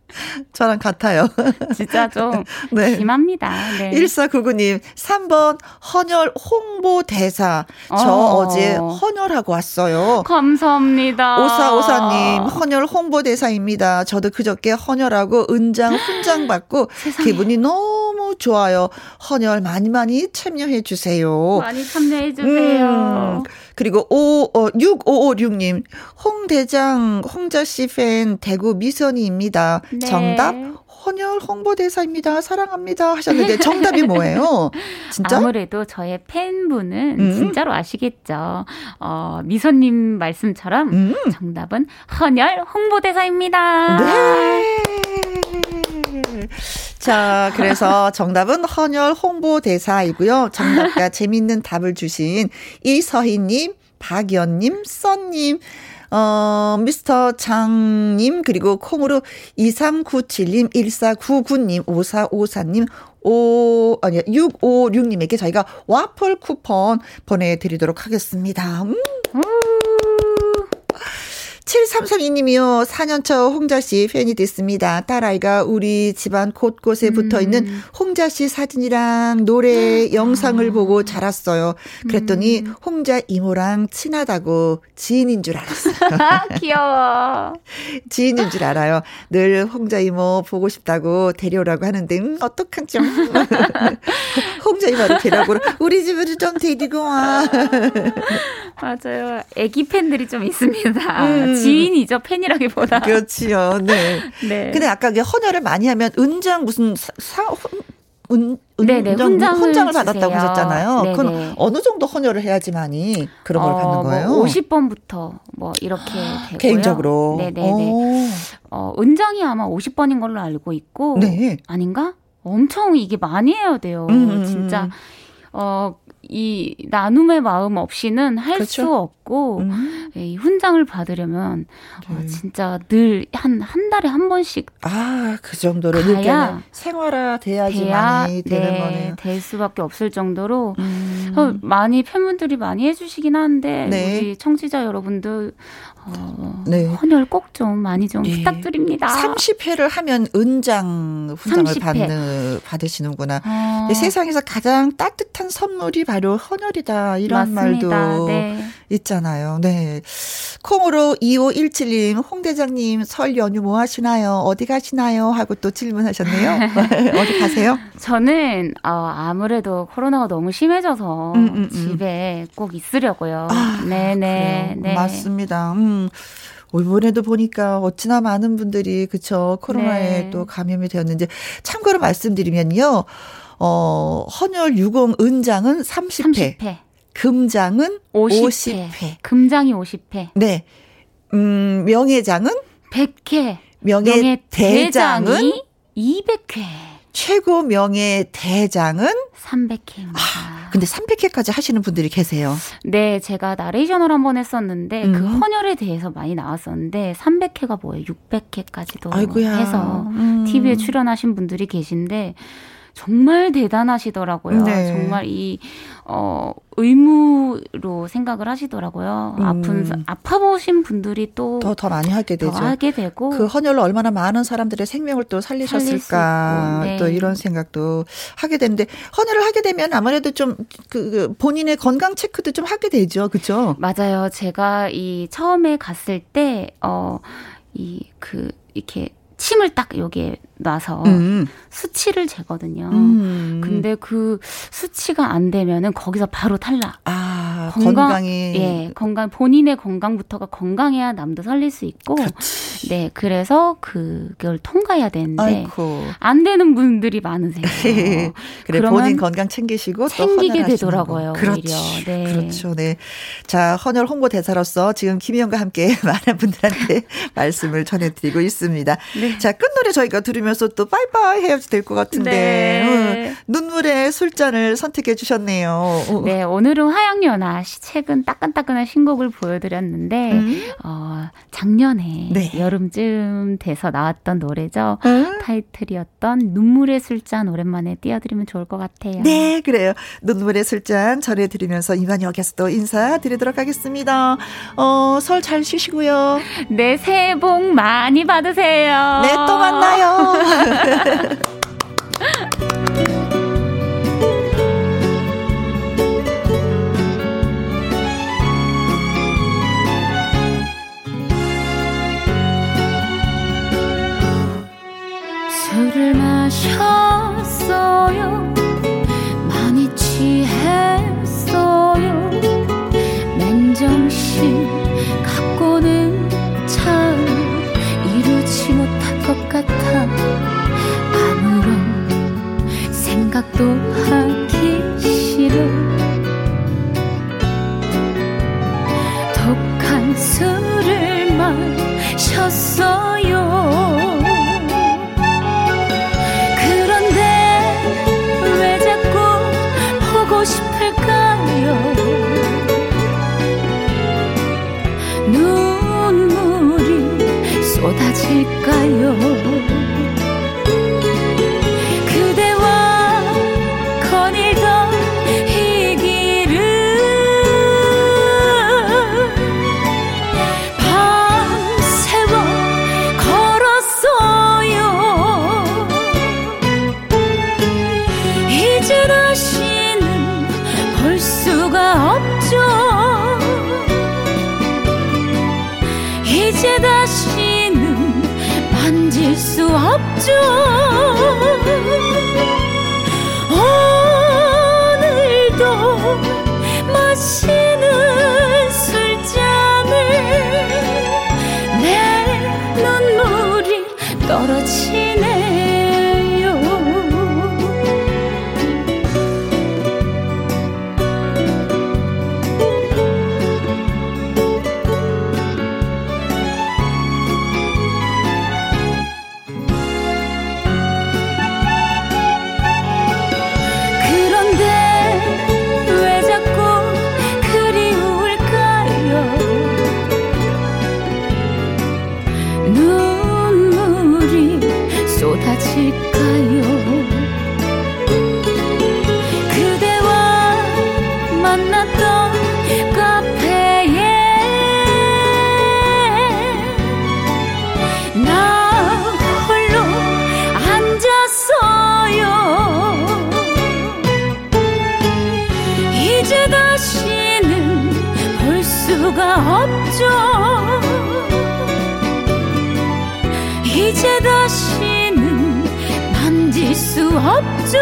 <laughs> 저랑 같아요. <laughs> 진짜 좀 <laughs> 네. 심합니다. 네. 1499님, 3번 헌혈 홍보 대사. 저 어. 제 헌혈하고 왔어요. 감사합니다. 오사오사님, 헌혈 홍보 대사입니다. 저도 그저께 헌혈하고 은장, 훈장 받고 기분이 너무 좋아요. 헌혈 많이 많이 참여해 주세요. 많이 참여해 주세요. 음. 그리고 5, 어, 6556님, 홍대장, 홍자 씨 팬 대구 미선이입니다. 네. 정답, 헌혈 홍보대사입니다. 사랑합니다. 하셨는데 정답이 뭐예요? <laughs> 진짜? 아무래도 저의 팬분은 음. 진짜로 아시겠죠. 어, 미선님 말씀처럼 음. 정답은 헌혈 홍보대사입니다. 네. 자, 그래서 정답은 헌혈 홍보대사이고요. 정답과 <laughs> 재밌는 답을 주신 이서희님, 박연님, 써님, 어, 미스터 장님, 그리고 콩으로 2397님, 1499님, 5454님, 5, 아니, 656님에게 저희가 와플 쿠폰 보내드리도록 하겠습니다. 음. 7332님이요. 4년차 홍자씨 팬이 됐습니다. 딸아이가 우리 집안 곳곳에 음. 붙어 있는 홍자씨 사진이랑 노래 아. 영상을 보고 자랐어요. 그랬더니 음. 홍자 이모랑 친하다고 지인인 줄 알았어요. <laughs> 귀여워. 지인인 줄 알아요. 늘 홍자 이모 보고 싶다고 데려오라고 하는데, 음, 어떡하죠? <laughs> 홍자 이모를 데려오고 우리 집으로 좀 데리고 와. <laughs> 맞아요. 애기 팬들이 좀 있습니다. 음. 지인이죠. 팬이라기보다. 그렇지요. 네. <laughs> 네. 근데 아까 헌혈을 많이 하면 은장 무슨 사, 은, 네네, 훈장을, 훈장을 받았다고 하셨잖아요. 네네. 그건 어느 정도 헌혈을 해야지만이 그런 걸 어, 받는 뭐 거예요? 뭐 50번부터 뭐 이렇게 되고요. 개인적으로. 네네네. 어, 은장이 아마 50번인 걸로 알고 있고 네. 아닌가? 엄청 이게 많이 해야 돼요. 음, 음, 음. 진짜 어, 이 나눔의 마음 없이는 할수 그렇죠. 없고 음. 이 훈장을 받으려면 어, 네. 어, 진짜 늘한한 달에 한 번씩 아그 정도로 가야 생활화 돼야지만 네, 되는 거네요. 될 수밖에 없을 정도로 음. 어, 많이 팬분들이 많이 해주시긴 하는데 네. 우리 청취자 여러분들 어, 네. 헌혈 꼭 좀 많이 좀 네. 부탁드립니다. 30회를 하면 은장 훈장을 30회. 받는 받으시는구나. 어. 세상에서 가장 따뜻한 선물이 바로 헌혈이다 이런 맞습니다. 말도 네. 있잖아요. 네. 콩으로 2517님 홍 대장님 설 연휴 뭐 하시나요? 어디 가시나요? 하고 또 질문하셨네요. <laughs> <laughs> 어디 가세요? 저는 어, 아무래도 코로나가 너무 심해져서 음, 음, 음. 집에 꼭 있으려고요. 아, 네네. 네. 맞습니다. 음. 이번에도 보니까 어찌나 많은 분들이 그쵸 코로나에 네. 또 감염이 되었는지 참고로 말씀드리면요. 어, 헌혈 유공 은장은 30회. 30회. 금장은 50회. 50회. 금장이 50회. 네. 음, 명예장은 100회. 명예, 명예 대장은 200회. 최고 명예 대장은 300회입니다. 아, 근데 300회까지 하시는 분들이 계세요. 네, 제가 나레이션을 한 번 했었는데 그 음. 그 헌혈에 대해서 많이 나왔었는데 300회가 뭐예요? 600회까지도 아이고야. 해서 음. TV에 출연하신 분들이 계신데 정말 대단하시더라고요. 네. 정말 이, 어, 의무로 생각을 하시더라고요. 음. 아픈, 아파보신 분들이 또. 더, 더 많이 하게 되죠. 하게 되고. 그 헌혈로 얼마나 많은 사람들의 생명을 또 살리셨을까. 네. 또 이런 생각도 하게 되는데, 헌혈을 하게 되면 아무래도 좀, 그, 그, 본인의 건강 체크도 좀 하게 되죠. 그죠? 맞아요. 제가 이 처음에 갔을 때, 어, 이, 그, 이렇게 침을 딱 여기에 놔서 음. 수치를 재거든요. 음. 근데 그 수치가 안 되면은 거기서 바로 탈락. 아, 건강, 이 예, 건강 본인의 건강부터가 건강해야 남도 살릴 수 있고. 그치. 네, 그래서 그걸 통과해야 되는데 아이고. 안 되는 분들이 많으세요. <laughs> 그래 본인 건강 챙기시고 챙기게 되더라고요. 그렇죠. 네. 그렇죠. 네. 자, 헌혈 홍보 대사로서 지금 김희영과 함께 <laughs> 많은 분들한테 <laughs> 말씀을 전해드리고 있습니다. 네. 자, 끝 노래 저희가 들으면 들으면서 또 빠이빠이 해야지 될것 같은데 네. 어, 눈물의 술잔을 선택해 주셨네요. 어. 네, 오늘은 화양연화 최근 따끈따끈한 신곡을 보여드렸는데 음. 어, 작년에 네. 여름쯤 돼서 나왔던 노래죠. 음. 타이틀이었던 눈물의 술잔 오랜만에 띄워드리면 좋을 것 같아요. 네, 그래요. 눈물의 술잔 전해드리면서 이만 여기서 또 인사드리도록 하겠습니다. 어, 설 잘 쉬시고요. 네, 새해 복 많이 받으세요. 네, 또 만나요. <laughs> 술을 마셨어요. 많이 취했어요. 맨정신 갖고는 참 이루지 못할 것 같아. 생각도 하기 싫어. 독한 술을 마셨어요 쏟아질까요 없 없죠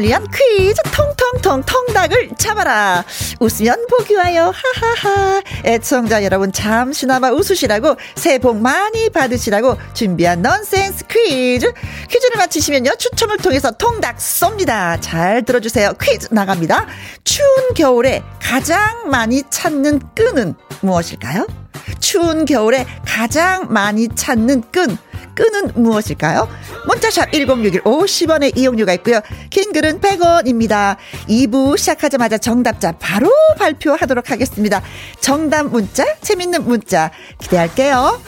위한 퀴즈 통통통 통닭을 잡아라. 웃으면 복이 와요. 하하하. 애청자 여러분 잠시나마 웃으시라고 새해 복 많이 받으시라고 준비한 넌센스 퀴즈. 퀴즈를 맞히시면요. 추첨을 통해서 통닭 쏩니다. 잘 들어주세요. 퀴즈 나갑니다. 추운 겨울에 가장 많이 찾는 끈은 무엇일까요? 추운 겨울에 가장 많이 찾는 끈. 끈은 무엇일까요? 문자샵 1061 50원의 이용료가 있고요. 긴 글은 100원입니다. 2부 시작하자마자 정답자 바로 발표하도록 하겠습니다. 정답 문자, 재밌는 문자 기대할게요.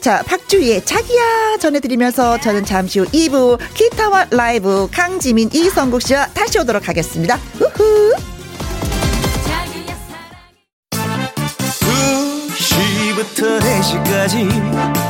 자, 박주희의 자기야 전해드리면서 저는 잠시 후 2부 기타와 라이브 강지민, 이성국 씨와 다시 오도록 하겠습니다. 우후. 2시부터 4시까지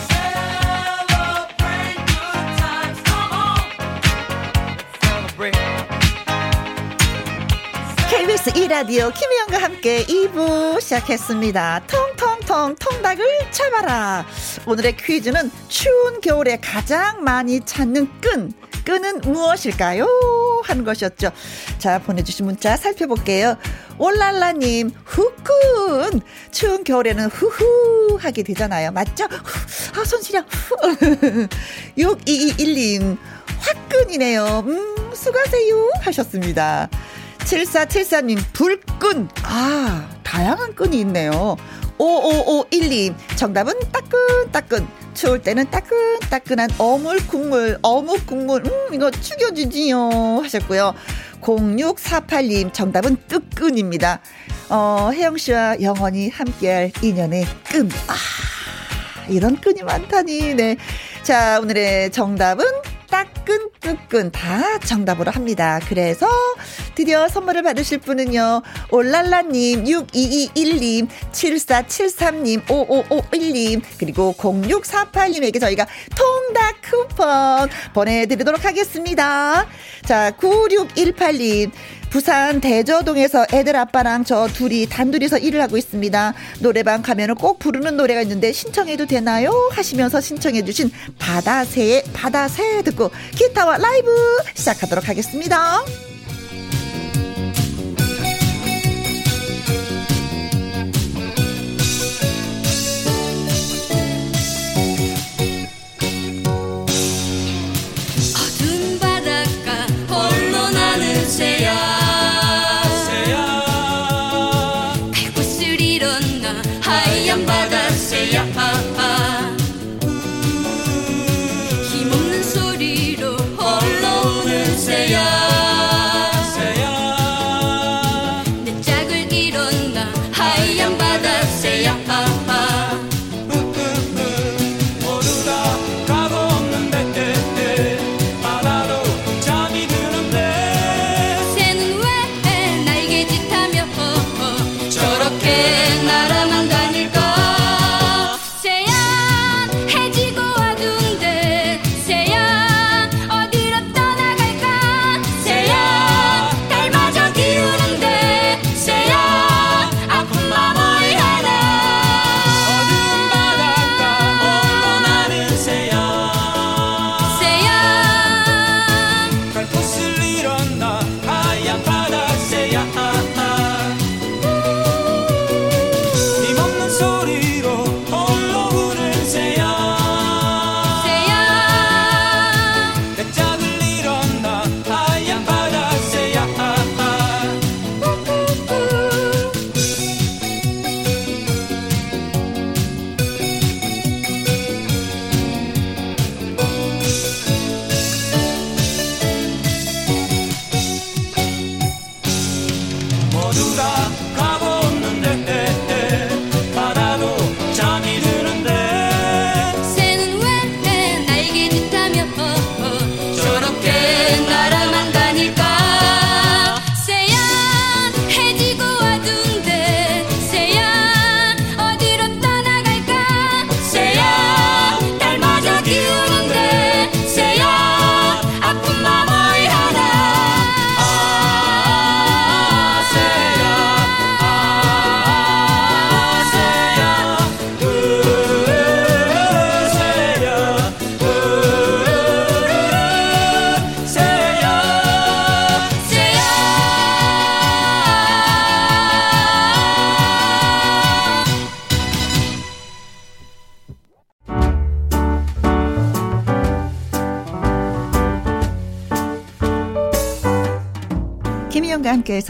break. KBS 2라디오 김혜영과 함께 2부 시작했습니다. 통통통 통닭을 잡아라. 오늘의 퀴즈는 추운 겨울에 가장 많이 찾는 끈. 끈은 무엇일까요? 하는 것이었죠. 자, 보내주신 문자 살펴볼게요. 올랄라님, 후끈. 추운 겨울에는 후후 하게 되잖아요. 맞죠? 후, 아, 손 시려. 6221님, 화끈이네요. 음, 수고하세요. 하셨습니다. 7474님, 불끈. 아, 다양한 끈이 있네요. 5551님, 정답은 따끈따끈. 추울 때는 따끈따끈한 어물 국물, 어묵 국물, 음, 이거 죽여주지요. 하셨고요. 0648님, 정답은 뜨끈입니다. 어, 혜영 씨와 영원히 함께할 인연의 끈. 아, 이런 끈이 많다니, 네. 자, 오늘의 정답은 따끈뜨끈 다 정답으로 합니다. 그래서 드디어 선물을 받으실 분은요. 올랄라님, 6221님, 7473님, 5551님, 그리고 0648님에게 저희가 통닭 쿠폰 보내드리도록 하겠습니다. 자, 9618님. 부산 대저동에서 애들 아빠랑 저 둘이 단둘이서 일을 하고 있습니다. 노래방 가면은 꼭 부르는 노래가 있는데 신청해도 되나요? 하시면서 신청해주신 바다새, 바다새 듣고 기타와 라이브 시작하도록 하겠습니다. 힘없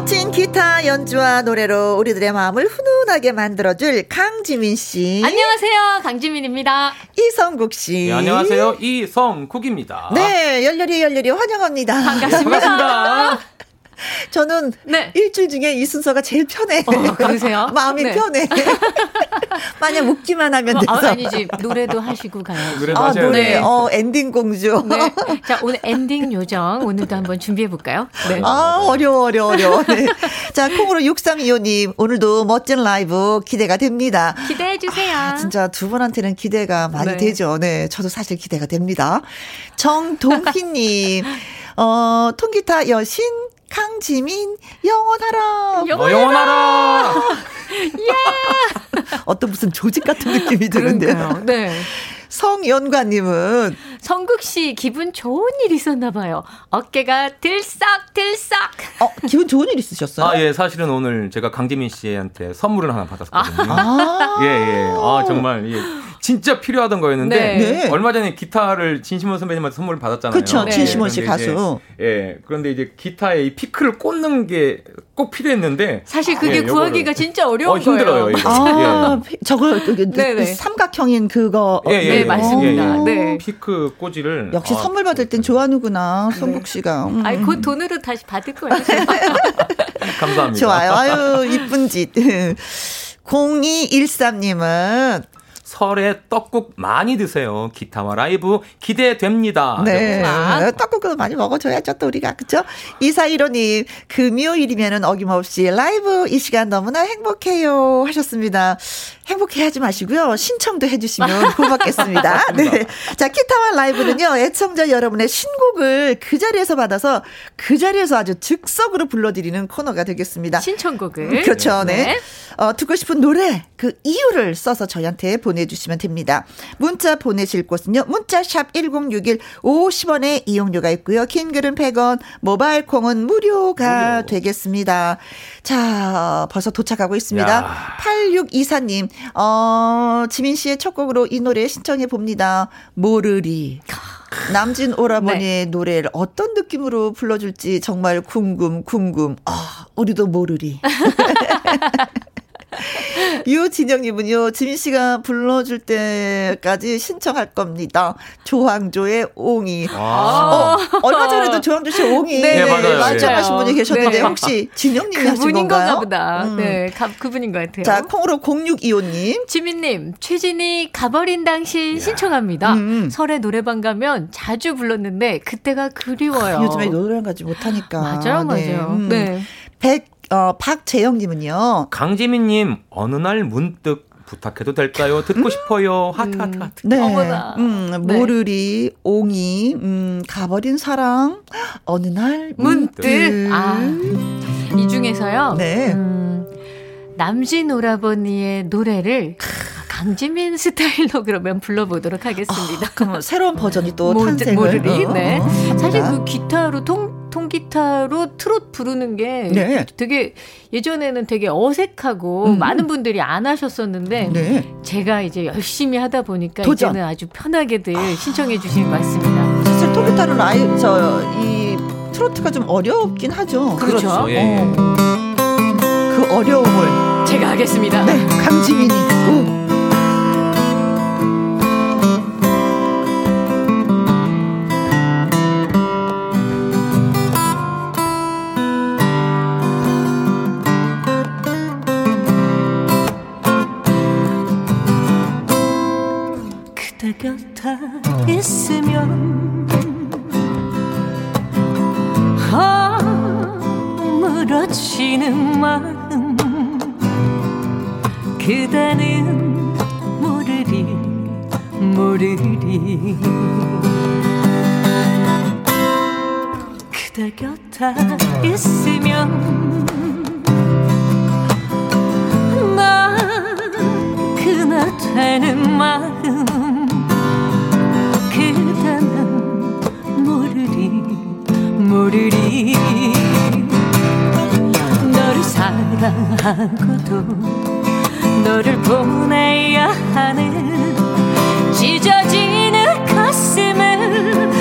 멋진 기타 연주와 노래로 우리들의 마음을 훈훈하게 만들어줄 강지민 씨. 안녕하세요. 강지민입니다. 이성국 씨. 네, 안녕하세요. 이성국입니다. 네, 열렬히 열렬히 환영합니다. 반갑습니다. 반갑습니다. <laughs> 저는 네. 일주일 중에 이 순서가 제일 편해. 어, 그러세요? <laughs> 마음이 네. 편해. <laughs> 마냥 웃기만 하면 돼서. 아, 아니지. 노래도 하시고 가야지. 노래도 아, 노래. 돼요. 어, 엔딩 공주. 네. 자, 오늘 엔딩 요정 오늘도 한번 준비해 볼까요? 네. 아, 어려워, 어려워, 어려워. 네. 자, 콩으로 6325님, 오늘도 멋진 라이브 기대가 됩니다. 기대해 주세요. 아, 진짜 두 분한테는 기대가 많이 네. 되죠. 네. 저도 사실 기대가 됩니다. 정동희님, 어, 통기타 여신, 강지민, 영원하라. 어, 영원하라. <laughs> 어떤 무슨 조직 같은 느낌이 드는데요. 네. 성연관님은 성국 씨 기분 좋은 일 있었나 봐요. 어깨가 들썩 들썩. 어 기분 좋은 일 있으셨어요? 아, 예, 사실은 오늘 제가 강재민 씨한테 선물을 하나 받았거든요. 아. 예, 예. 아, 정말, 예. 진짜 필요하던 거였는데, 네. 네. 얼마 전에 기타를 진심원 선배님한테 선물을 받았잖아요. 그쵸, 네. 진심원 씨 이제, 가수. 예, 그런데 이제 기타에 이 피크를 꽂는 게 꼭 필요했는데, 사실 그게 예, 구하기가 요거를- 진짜 어려운 어, 힘들어요, 거예요. 아, 피- 저거 그, 그. 그 삼각형인 그거. 예, 예, 네, 예. 맞습니다. 예, 예. 네. 피크 꽂이를. 역시 아, 선물 받을 땐 좋아하는구나, 성국 씨가. 음. 아니, 그 돈으로 다시 받을 거예요. <laughs> 감사합니다. 좋아요. 아유, 이쁜 짓. <laughs> 0213님은 설에 떡국 많이 드세요. 기타와 라이브 기대됩니다. 네. 자. 떡국을 많이 먹어줘야죠, 또 우리가. 그죠? 2415님, 금요일이면은 어김없이 라이브 이 시간 너무나 행복해요. 하셨습니다. 행복해 하지 마시고요. 신청도 해주시면 <laughs> 고맙겠습니다. 네. 자, 기타와 라이브는요, 애청자 여러분의 신곡을 그 자리에서 받아서 그 자리에서 아주 즉석으로 불러드리는 코너가 되겠습니다. 신청곡을. 그렇죠. 네. 네. 어, 듣고 싶은 노래, 그 이유를 써서 저희한테 보내주시면 됩니다. 문자 보내실 곳은요. 문자샵 1061 50원의 이용료가 있고요. 킹글은 100원, 모바일 콩은 무료가 무료. 되겠습니다. 자, 벌써 도착하고 있습니다. 야. 8624님, 어, 지민 씨의 첫 곡으로 이 노래 신청해 봅니다. 모르리. 남진 오라버니의 노래를 어떤 느낌으로 불러줄지 정말 궁금, 궁금. 아, 우리도 모르리. <laughs> 유진영님은요, 지민 씨가 불러줄 때까지 신청할 겁니다. 조항조의 옹이. 아. 어, 얼마 전에도 조항조 씨 옹이 네, 네, 맞아요. 신청하신 분이 계셨는데 네. 혹시 진영님이 하신 그분인 건가요? 건가 보다. 음. 네, 가, 그분인 것 같아요. 자, 콩으로 0625님. 지민님, 최진이 가버린 당신 신청합니다. 음. 설에 노래방 가면 자주 불렀는데 그때가 그리워요. 요즘에 노래랑 가지 못하니까. 맞아요, 네. 맞아요. 음. 네. 백, 어, 박재영님은요. 강지민님 어느 날 문득 부탁해도 될까요? 듣고 싶어요. 하트 하트 하트. 네. 어머나. 음, 네. 모르리, 옹이, 음, 가버린 사랑, 어느 날 문득. 문득. 아, 이 중에서요. 네. 음, 남진 오라버니의 노래를 강지민 스타일로 그러면 불러보도록 하겠습니다. 그러면 새로운 버전이 또 모- 탄생을. 모르리. 어, 네. 어. 사실 그 기타로 통 통기타로 트롯 부르는 게 네. 되게 예전에는 되게 어색하고 음. 많은 분들이 안 하셨었는데 네. 제가 이제 열심히 하다 보니까 도전. 이제는 아주 편하게들 아. 신청해 주시는 것 같습니다. 사실 통기타는 라이 저이 트로트가 좀 어렵긴 하죠. 그렇죠. 그렇죠. 예. 어. 그 어려움을 제가 하겠습니다. 네, 강지민이. 오. 곁에 있으면 아무렇지는 마음 그대는 모르리 모르리. 그대 곁에 있으면 나 그나 되는 마음 모르리 너를 사랑하고도 너를 보내야 하는 찢어지는 가슴을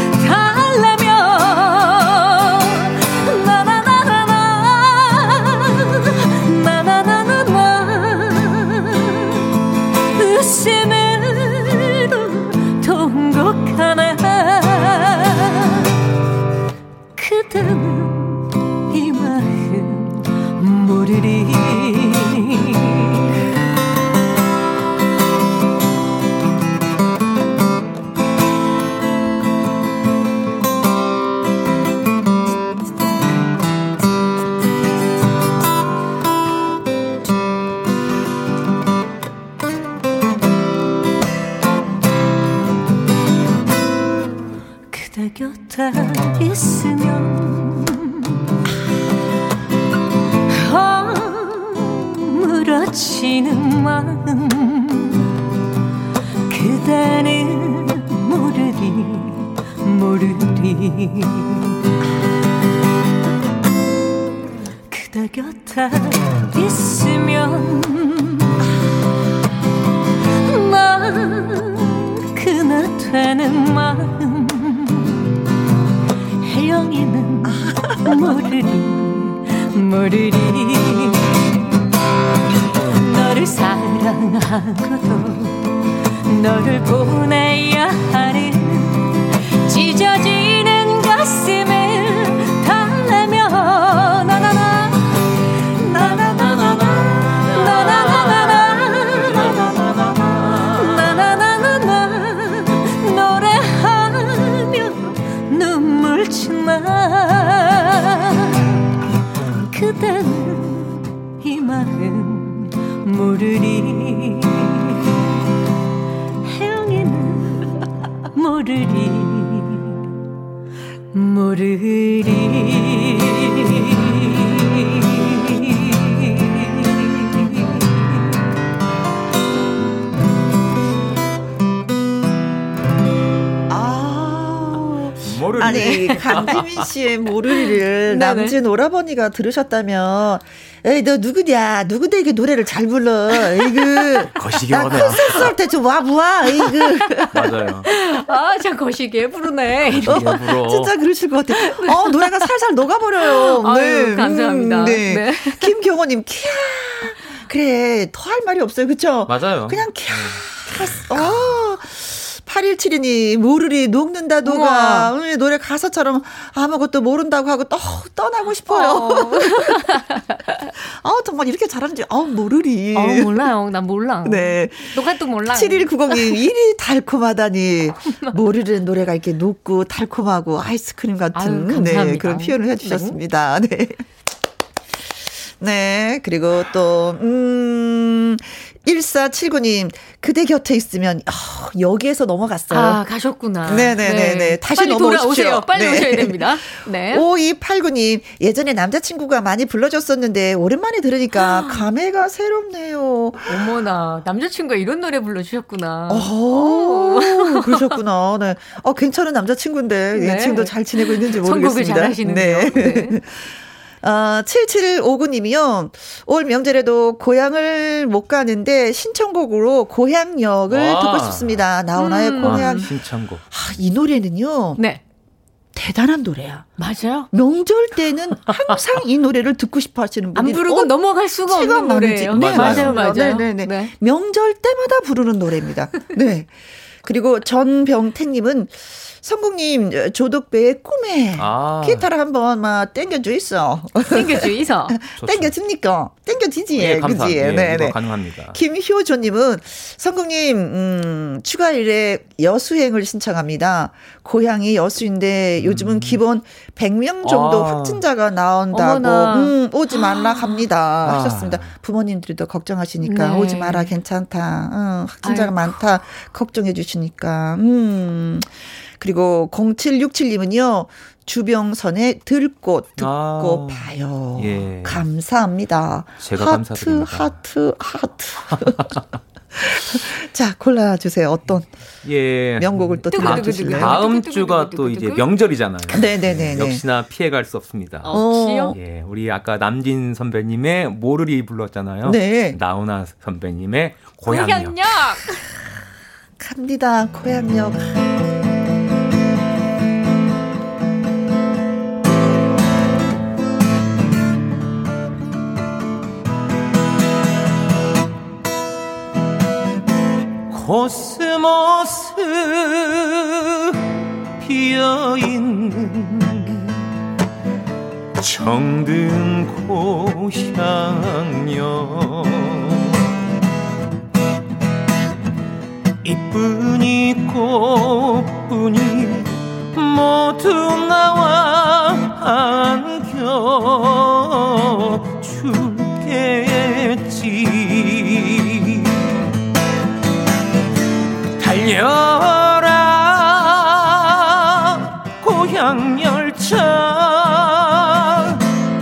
남진 오라버니가 들으셨다면 에이 너 누구냐? 누구대게 노래를 잘 불러? 이거 <laughs> 거시기 나 콘서트 할 때 좀 와보아 이거 맞아요. 아참 거시기에 부르네. 어, 진짜 그러실 것 같아. <laughs> 어 노래가 살살 녹아버려요 네 아유, 감사합니다. 음, 네. 네. <laughs> 김경호님 키야 그래 더 할 말이 없어요. 그쵸? 맞아요. 그냥 키야 어. 8172님, 모르리, 녹는다, 녹아. 응, 노래 가사처럼 아무것도 모른다고 하고 또 떠나고 싶어요. 어. <laughs> 아, 정말 이렇게 잘하는지, 아 모르리. 어, 몰라요. 난 몰라. 네. 녹아도 몰라. 7190님, 일이 <laughs> 달콤하다니. 모르는 노래가 이렇게 녹고 달콤하고 아이스크림 같은 아유, 네, 그런 표현을 해주셨습니다. 네. 네. 그리고 또, 음, 1479님, 그대 곁에 있으면, 어, 여기에서 넘어갔어요. 아, 가셨구나. 네네네네. 네. 다시 넘어오십시오. 빨리 네. 오셔야 됩니다. <laughs> 네. 5289님, 예전에 남자친구가 많이 불러줬었는데, 오랜만에 들으니까 감회가 새롭네요. 어머나, 남자친구가 이런 노래 불러주셨구나. 어, 그러셨구나. 네. 어, 괜찮은 남자친구인데, 네. 지금도 잘 지내고 있는지 모르겠습니다. 선곡을 잘 하시는데요. 네. <laughs> 네. 어, 7759님이요. 올 명절에도 고향을 못 가는데 신청곡으로 고향역을 와. 듣고 싶습니다. 나훈아의 음. 고향. 아, 신청곡. 아, 이 노래는요. 네. 대단한 노래야. 맞아요. 명절 때는 항상 이 노래를 듣고 싶어 하시는 분이 안 부르고 어, 넘어갈 수가 없는 노래예요. 네, 맞아요. 맞아요. 네, 네, 네, 네. 명절 때마다 부르는 노래입니다. 네. 그리고 전병태님은 성국님 조덕배의 꿈에 아. 기타를 한번 막 땡겨주 있어. 땡겨주 있어. 땡겨줍니까? 땡겨지지. 예, 그지? 예, 네, 네. 가능합니다. 김효조님은 성국님 음, 추가일에 여수행을 신청합니다. 고향이 여수인데 요즘은 음. 기본 100명 정도 아. 확진자가 나온다고 음, 오지 말라 합니다. 아. 하셨습니다. 부모님들이 더 걱정하시니까 네. 오지 마라 괜찮다. 음, 확진자가 아이고. 많다 걱정해 주시니까. 음. 그리고 0767님은요. 주병선의 들꽃 듣고 아, 봐요. 예. 감사합니다. 제가 하트, 감사드립니다. 하트, 하트. <laughs> 자, 골라 주세요. 어떤 예. 명곡을 또 들려 주실래요? 다음 주가 또 이제 명절이잖아요. 네네네. 네, 역시나 피해갈 수 없습니다. 어, 예, 우리 아까 남진 선배님의 모르리 불렀잖아요. 네. 나훈아 선배님의 고향역. 고향역. 갑니다. 고향역. 코스모스 피어있는 정든 고향여 이뿐이 꽃뿐이 모두 나와 안겨 줄겠지 달려라. 고향 열차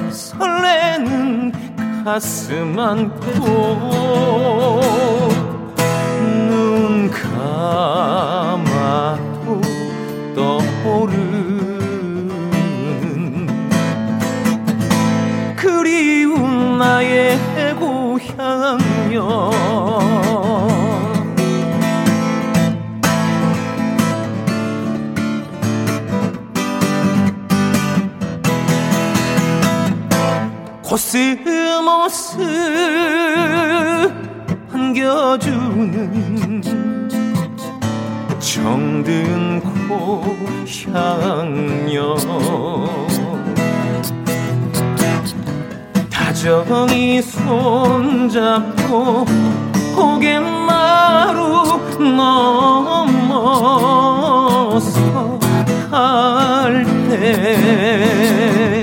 설레는 가슴 안고 눈 감아도 떠오르는 그리운 나의 고향여 코스모스 안겨주는 정든 고향여 다정히 손잡고 고갯마루 넘어서 갈때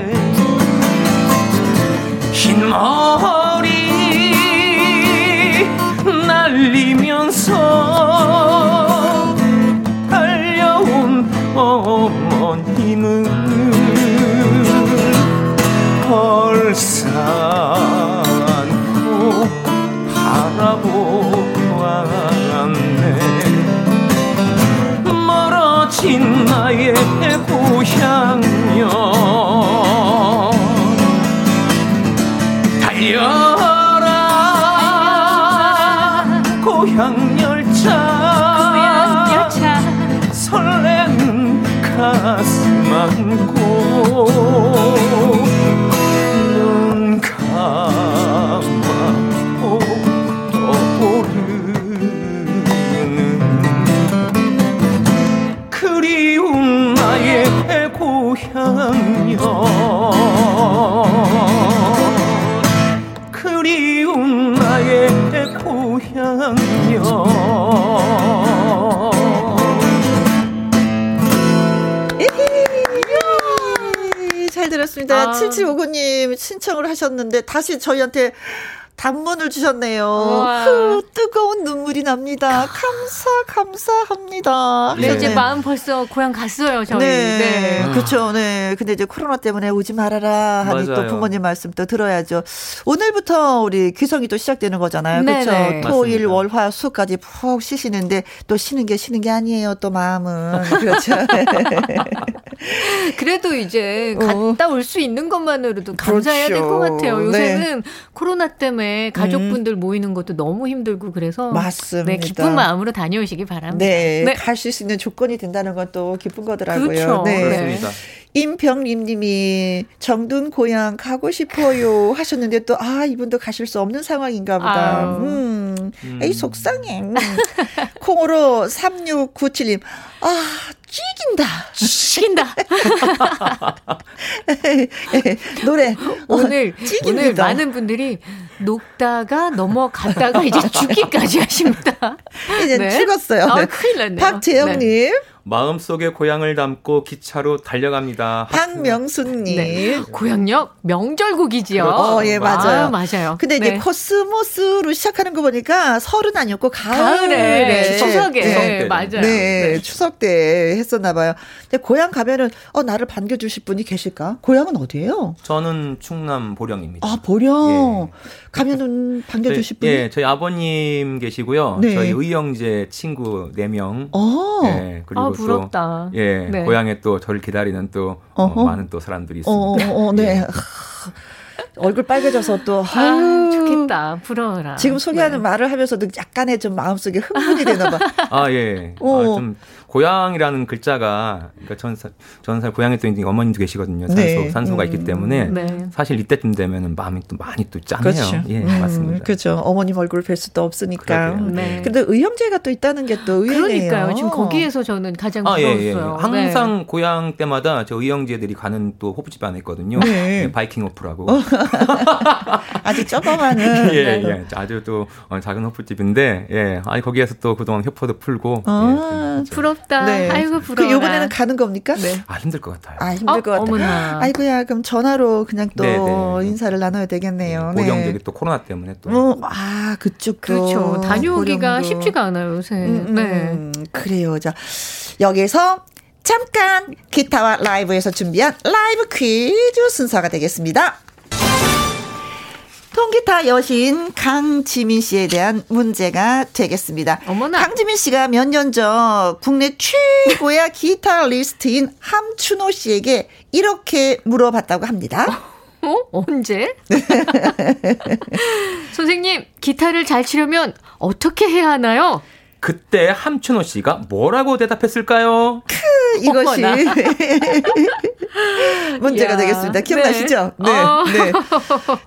흰 머리 날리면서 달려온 어머님은 벌써 바라보았네. 멀어진 나의 고향 열차. 설레는 가슴 안고 아. 7759님 신청을 하셨는데 다시 저희한테 단문을 주셨네요. 후, 뜨거운 눈물이 납니다. 감사, 감사합니다. 네, 이제 마음 벌써 고향 갔어요, 저희. 네. 네. 그렇죠. 네. 근데 이제 코로나 때문에 오지 말아라 하니 맞아요. 또 부모님 말씀 또 들어야죠. 오늘부터 우리 귀성이 또 시작되는 거잖아요. 그렇죠. 토일, 월, 화, 수까지 푹 쉬시는데 또 쉬는 게 쉬는 게 아니에요. 또 마음은. 그렇죠. <laughs> 그래도 이제 갔다 올 수 있는 것만으로도 감사해야 그렇죠. 될것 같아요. 요새는 네. 코로나 때문에 가족분들 음. 모이는 것도 너무 힘들고 그래서 맞습니다. 네, 기쁜 마음으로 다녀오시기 바랍니다. 네, 네. 갈수 있는 조건이 된다는 것도 기쁜 거더라고요. 그렇죠. 네. 그렇습니다. 임병림님이 정든 고향 가고 싶어요 하셨는데 또 아 이분도 가실 수 없는 상황인가 보다. 아유. 음, 음. 에이 속상해. 음. 콩으로 3697님 아 찌긴다. 찌긴다. <laughs> 노래 오늘 찌깁니다. 오늘 많은 분들이 녹다가 넘어갔다가 이제 죽기까지 하십니다. 이제 네. 죽었어요. 아, 네. 큰일 났네요. 박재영님. 네. 마음속에 고향을 담고 기차로 달려갑니다. 박명수님. 네. 고향역 명절곡이지요. 그렇죠. 어, 예, 맞아요. 아, 맞아요. 근데 이제 네. 코스모스로 시작하는 거 보니까 설은 아니었고 가을에. 가을에. 네. 추석에. 네. 맞아요. 네. 네. 추석 때 했었나 봐요. 근데 고향 가면은 어 나를 반겨주실 분이 계실까? 고향은 어디예요? 저는 충남 보령입니다. 아 보령. 예. 가면은 반겨주실 <laughs> 분이? 예, 저희 아버님 계시고요. 네. 저희 의형제 친구 4명. 어. 예, 그리고 아, 부럽다. 또, 예, 네. 고향에 또 저를 기다리는 또 어, 많은 또 사람들이 있습니다. 어, 어, 네. 예. 얼굴 빨개져서 또 아, 좋겠다 부러워라. 지금 소개하는 네. 말을 하면서도 약간의 좀 마음속에 흥분이 되나 봐. <laughs> 아 예. 아, 좀 고향이라는 글자가 그러니까 전, 전 사실 고향에 또 어머님도 계시거든요. 산소 네. 산소가 음. 있기 때문에 네. 사실 이때쯤 되면은 마음이 또 많이 또 짠해요. 그렇죠. 예, 음, 맞습니다. 그렇죠. 어머님 얼굴 뵐 수도 없으니까. 네. 근데 의형제가 또 있다는 게 또 의외네요. 그러니까요. 지금 거기에서 저는 가장 부러웠어요. 아, 예, 예. 항상 네. 고향 때마다 저 의형제들이 가는 또 호프집 안에 있거든요. 네. 네 바이킹 호프라고. 어. <laughs> 아주 조그마한. <laughs> 예, 예. 아주 또 어, 작은 호프집인데 예. 아니 거기에서 또 그동안 협포도 풀고. 어, 예, 부럽 부럽다. 네. 아이고 부러워. 그 요번에는 가는 겁니까? 네. 아 힘들 것 같아요. 아 힘들 어? 것 같아요. 어머나. 아이고야 그럼 전화로 그냥 또 네네. 네. 인사를 나눠야 되겠네요. 네. 보령제기 또 코로나 때문에 또. 어, 아 그쪽 그렇죠. 다녀오기가. 쉽지가 않아요 요새. 음, 음, 네. 음, 그래요. 자 여기서 잠깐 기타와 라이브에서 준비한 라이브 퀴즈 순서가 되겠습니다. 통기타 여신 강지민 씨에 대한 문제가 되겠습니다. 어머나. 강지민 씨가 몇 년 전 국내 최고의 <laughs> 기타리스트인 함춘호 씨에게 이렇게 물어봤다고 합니다. 어? 언제? <laughs> 선생님, 기타를 잘 치려면 어떻게 해야 하나요? 그때 함춘호 씨가 뭐라고 대답했을까요? 크, 이것이 <laughs> 문제가 야, 되겠습니다. 기억나시죠? 네. 네, 어. 네.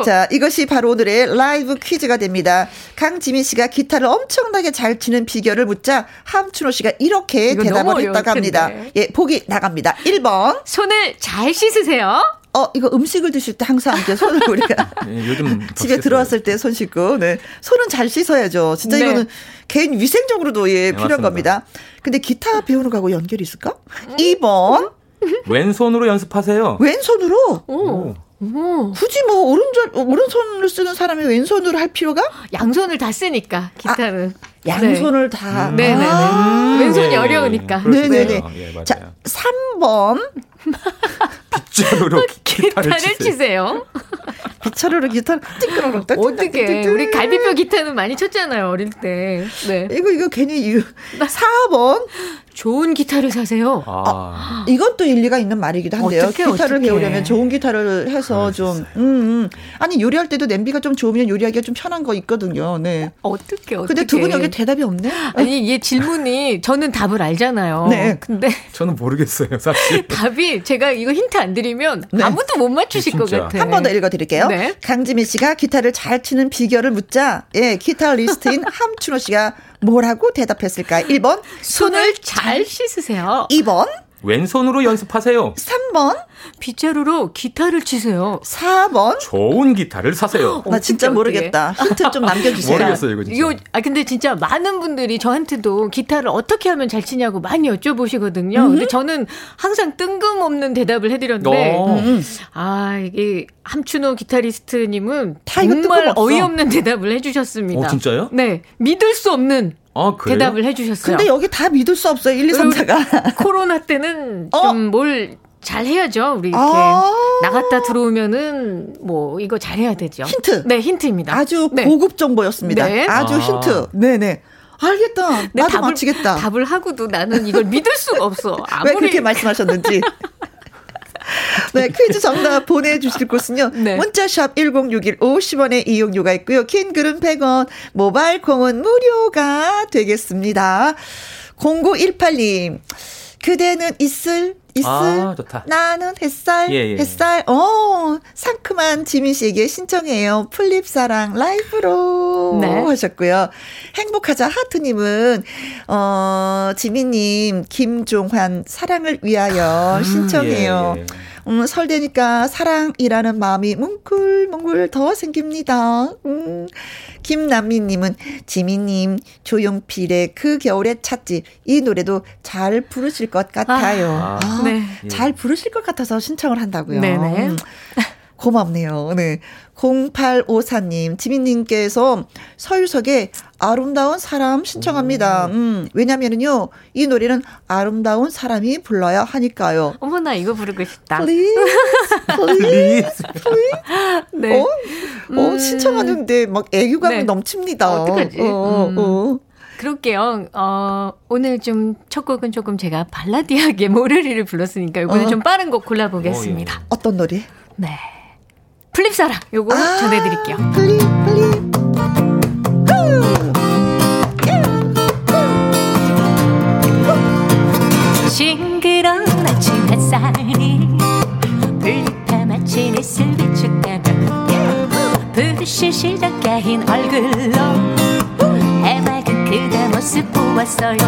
자, 이것이 바로 오늘의 라이브 퀴즈가 됩니다. 강지민 씨가 기타를 엄청나게 잘 치는 비결을 묻자 함춘호 씨가 이렇게 대답을 했다고 합니다. 예, 보기 나갑니다. 1번. 손을 잘 씻으세요. 어, 이거 음식을 드실 때 항상 이제 손을 우리가 네, <laughs> 요즘 <laughs> 집에 들어왔을 때 손 씻고, 네. 손은 잘 씻어야죠. 진짜 네. 이거는 개인 위생적으로도 예, 네, 필요한 맞습니다. 겁니다. 근데 기타 배우는 거하고 연결이 있을까? 2번. 왼손으로 연습하세요. 왼손으로? 오. 오. 굳이 뭐 오른손 오른손을 쓰는 사람이 왼손으로 할 필요가? 양손을 다 쓰니까 기타는 아, 양손을 네. 다. 음. 네네네. 아~ 왼손이 네, 어려우니까. 네네네. 예, 자 3번 <laughs> 빗자루로 <laughs> 기타를, 기타를 치세요. 빗자루로 기타를 띵그렁 어떻게 우리 갈비뼈 기타는 많이 쳤잖아요 어릴 때. 네. 이거 이거 괜히 4번 좋은 기타를 사세요. 아. 아, 이건 또 일리가 있는 말이기도 한데요. 어떡해, 기타를 어떡해. 배우려면 좋은 기타를 해서 좀, 음, 음. 아니, 요리할 때도 냄비가 좀 좋으면 요리하기가 좀 편한 거 있거든요. 네. 어떻게, 어떻게. 근데 두 분 여기 대답이 없네? 아니, 얘 질문이 저는 답을 알잖아요. 네. 근데. 저는 모르겠어요, 사실. <laughs> 답이 제가 이거 힌트 안 드리면 네. 아무도 못 맞추실 것 같아요. 한 번 더 읽어 드릴게요. 네. 강지민 씨가 기타를 잘 치는 비결을 묻자, 예, 기타리스트인 <laughs> 함춘호 씨가 뭐라고 대답했을까요? 1번 손을 잘 씻으세요. 2번 왼손으로 연습하세요. 3번 빗자루로 기타를 치세요. 4번 좋은 기타를 사세요. 나 진짜 모르겠다. 힌트 좀 남겨주세요. 모르겠어요 이거 진짜. 이거 아 근데 진짜 많은 분들이 저한테도 기타를 어떻게 하면 잘 치냐고 많이 여쭤보시거든요. 음. 근데 저는 항상 뜬금없는 대답을 해드렸는데 어. 음. 아 이게 함춘호 기타리스트님은 정말 어이없는 대답을 해주셨습니다. 어, 진짜요? 네 믿을 수 없는 아, 대답을 해주셨어요. 근데 여기 다 믿을 수 없어요. 1, 2, 3사가. 코로나 때는 <laughs> 어? 좀뭘 잘 해야죠. 우리 이렇게 아~ 나갔다 들어오면은 뭐 이거 잘 해야 되죠. 힌트. 네, 힌트입니다. 아주 네. 고급 정보였습니다. 네. 아주 아~ 힌트. 네, 네. 알겠다. 네, 나도 답을, 맞히겠다. 답을 하고도 나는 이걸 믿을 수가 없어. 아무리... <laughs> 왜 그렇게 말씀하셨는지. <laughs> 네, 퀴즈 정답 보내주실 곳은요. <laughs> 네. 문자샵 1061 50원의 이용료가 있고요. 긴 글은 100원, 모바일 콩은 무료가 되겠습니다. 0918님, 그대는 있을 있을 아, 좋다. 나는 햇살 예, 예. 햇살 어 상큼한 지민 씨에게 신청해요 플립사랑 라이브로 네. 하셨고요 행복하자 하트님은 어 지민님 김종환 사랑을 위하여 음, 신청해요 예, 예. 음, 설대니까 사랑이라는 마음이 뭉클뭉클 더 생깁니다. 음, 김남미님은 지미님 조용필의 그 겨울의 찻집 이 노래도 잘 부르실 것 같아요. 아, 아, 네. 잘 부르실 것 같아서 신청을 한다고요. 네네. 음. 고맙네요. 네. 0854님, 지민님께서 서유석의 아름다운 사람 신청합니다. 음, 왜냐면은요, 이 노래는 아름다운 사람이 불러야 하니까요. 어머나, 이거 부르고 싶다. Please, please, please. 네. 어? 어, 음. 신청하는데 막 애교감이 네. 넘칩니다. 어떡하지? 어, 음. 어. 그럴게요. 어, 오늘 좀 첫 곡은 조금 제가 ballady하게 <laughs> 모르리를 불렀으니까 이번에 어. 좀 빠른 곡 골라보겠습니다. 어, 예. 어떤 노래? 네. 풀잎사랑 요거 아, 전해드릴게요. 풀잎 풀잎. 싱그러운 아침 햇살이 불타 마치 넷을 비축하며 부르실 시작가인 얼굴로 해맑은 그대 모습 보았어요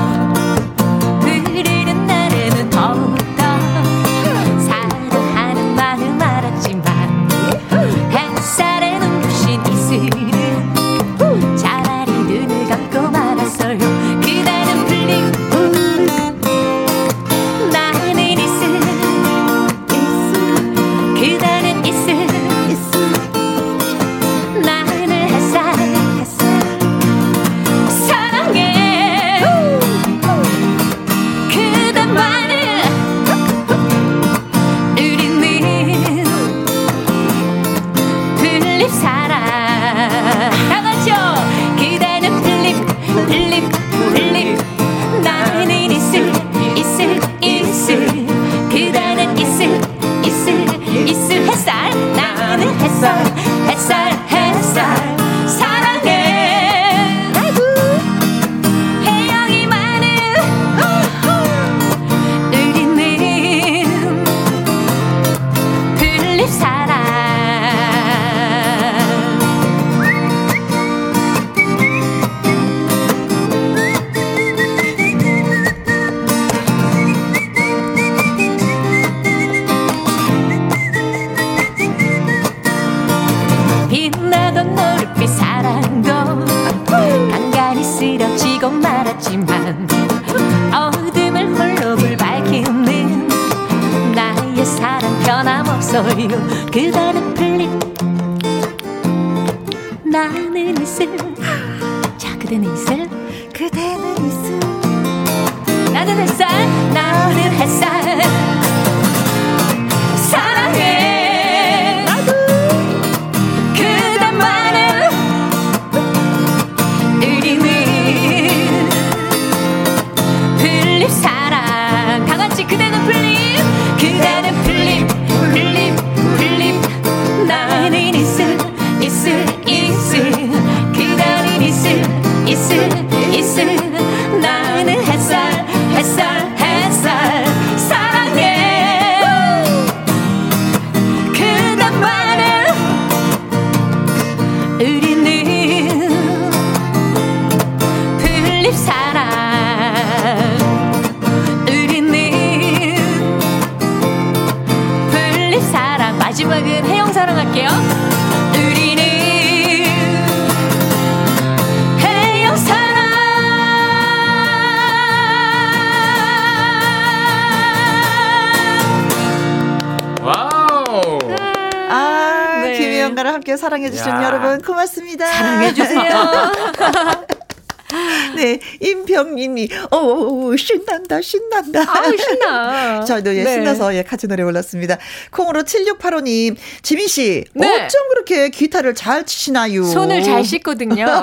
신난다, 신난다. 아 신나. <laughs> 저도 예, 네. 신나서 예, 같이 노래 불렀습니다. 콩으로 7685님, 지민씨, 네. 어쩜 그렇게 기타를 잘 치시나요? 손을 잘 씻거든요. <laughs>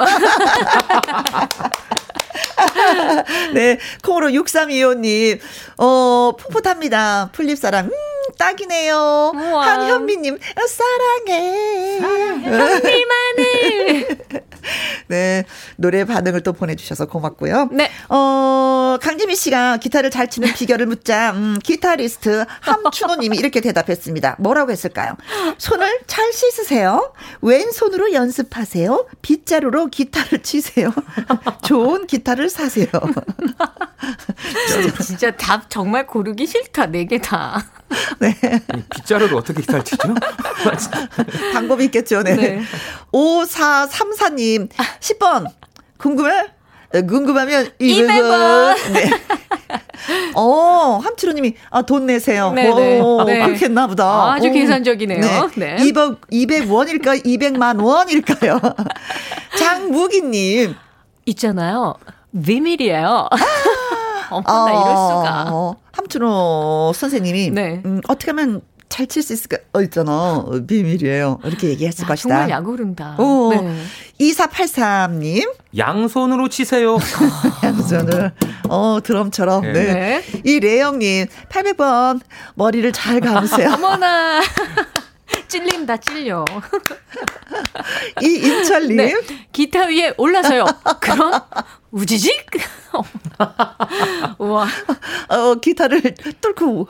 네, 콩으로 6325님, 어, 풋풋합니다. 풀립사랑, 음, 딱이네요. 우와. 한현미님, 사랑해. 현미만을. <laughs> 네, 노래 반응을 또 보내주셔서 고맙고요. 네. 어, 강지미 씨가 기타를 잘 치는 비결을 묻자, 음, 기타리스트 함춘호님이 <laughs> 이렇게 대답했습니다. 뭐라고 했을까요? 손을 잘 씻으세요. 왼손으로 연습하세요. 빗자루로 기타를 치세요. 좋은 기타를 사세요. 진짜, 진짜 답 정말 고르기 싫다. 네 개 다. <laughs> 네. 빗자루로 어떻게 기타를 치죠? 방법이 있겠죠. 네. 네. 5434님, 10번. 궁금해? 궁금하면 200원. 네. <laughs> 어, 함치로님이, 아, 돈 내세요. 네네. 오, 네. 그렇게 했나 보다. 아, 아주 계산적이네요. 네. 네. 200, 200원일까? 200만 원일까요? 장무기님. 있잖아요. 비밀이에요. <laughs> 어머나, 이럴 수가. 어, 함춘호 선생님이 네. 음, 어떻게 하면 잘 칠 수 있을까? 어, 있잖아. 어, 비밀이에요. 이렇게 얘기했을 야, 것이다. 정말 야구른다. 어, 네. 2483님. 양손으로 치세요. <laughs> 양손으로. 어, 드럼처럼. 네. 네. 네. 이 레영님, 800번 머리를 잘 감으세요. 어머나. <laughs> 찔린다, 찔려. 이 인철님. 네. 기타 위에 올라서요. <laughs> 그럼 우지직? 우와. 어, 기타를 뚫고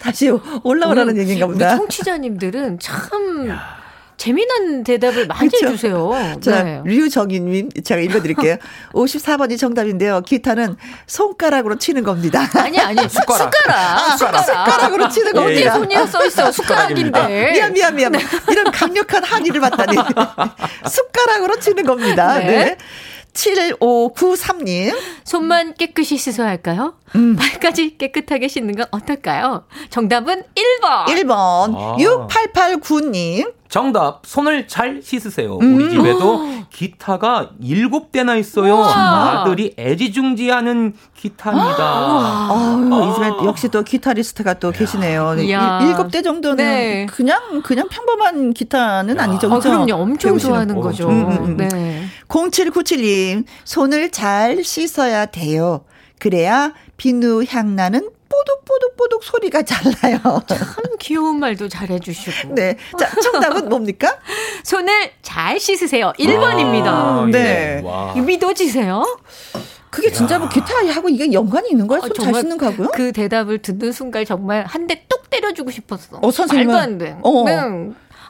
다시 올라오라는 얘기인가 보다. 청취자님들은 참 야. 재미난 대답을 많이 그렇죠? 해주세요. 자, 네. 류정인님, 제가 읽어드릴게요. <laughs> 54번이 정답인데요. 기타는 손가락으로 치는 겁니다. 아니, 아니, <laughs> 숟가락. 숟가락. 아, 숟가락. 숟가락으로 치는 겁니다. 어디에 손이 써 있어? <laughs> 숟가락인데. 미안, 미안, 미안. 네. 이런 강력한 항의를 받다니. 숟가락으로 치는 겁니다. 네. 네. 7593님. 손만 깨끗이 씻어야 할까요? 음. 발까지 깨끗하게 씻는 건 어떨까요? 정답은 1번. 1번. 아. 6889님. 정답. 손을 잘 씻으세요. 음. 우리 집에도 기타가 7대나 있어요. 우와. 아들이 애지중지하는 기타입니다. 아, 아. 이 집에 역시 또 기타리스트가 또 계시네요. 이야. 7대 정도는 네. 그냥 그냥 평범한 기타는 야. 아니죠. 아, 그럼요. 엄청 좋아하는 거죠. 음, 음, 음. 네. 0797님. 손을 잘 씻어야 돼요. 그래야 비누 향 나는 뽀득뽀득뽀득 소리가 잘 나요. <laughs> 참 귀여운 말도 잘 해주시고. 네. 자, 정답은 뭡니까? 손을 잘 씻으세요. 1번입니다. 아, 네. 예. 믿어지세요? 그게 진짜 뭐 기타하고 이게 연관이 있는 거예요? 아, 손잘 씻는 거고요? 그 대답을 듣는 순간 정말 한 대 뚝 때려주고 싶었어. 어, 선생님. 말도 안 돼. 어. 네.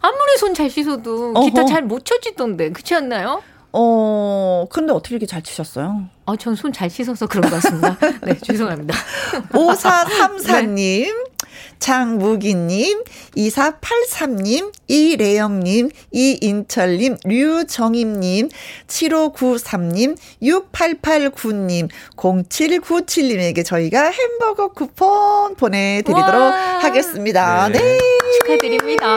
아무리 손 잘 씻어도 기타 잘 못 쳐지던데. 그렇지 않나요? 어, 근데 어떻게 이렇게 잘 치셨어요? 어, 전손 잘 씻어서 그런 것 같습니다. <laughs> 네, 죄송합니다. 5434님, 네. 장무기님, 2483님, 이래영님, 이인철님, 류정임님, 7593님, 6889님, 0797님에게 저희가 햄버거 쿠폰 보내드리도록 와. 하겠습니다. 네. 네. 축하드립니다.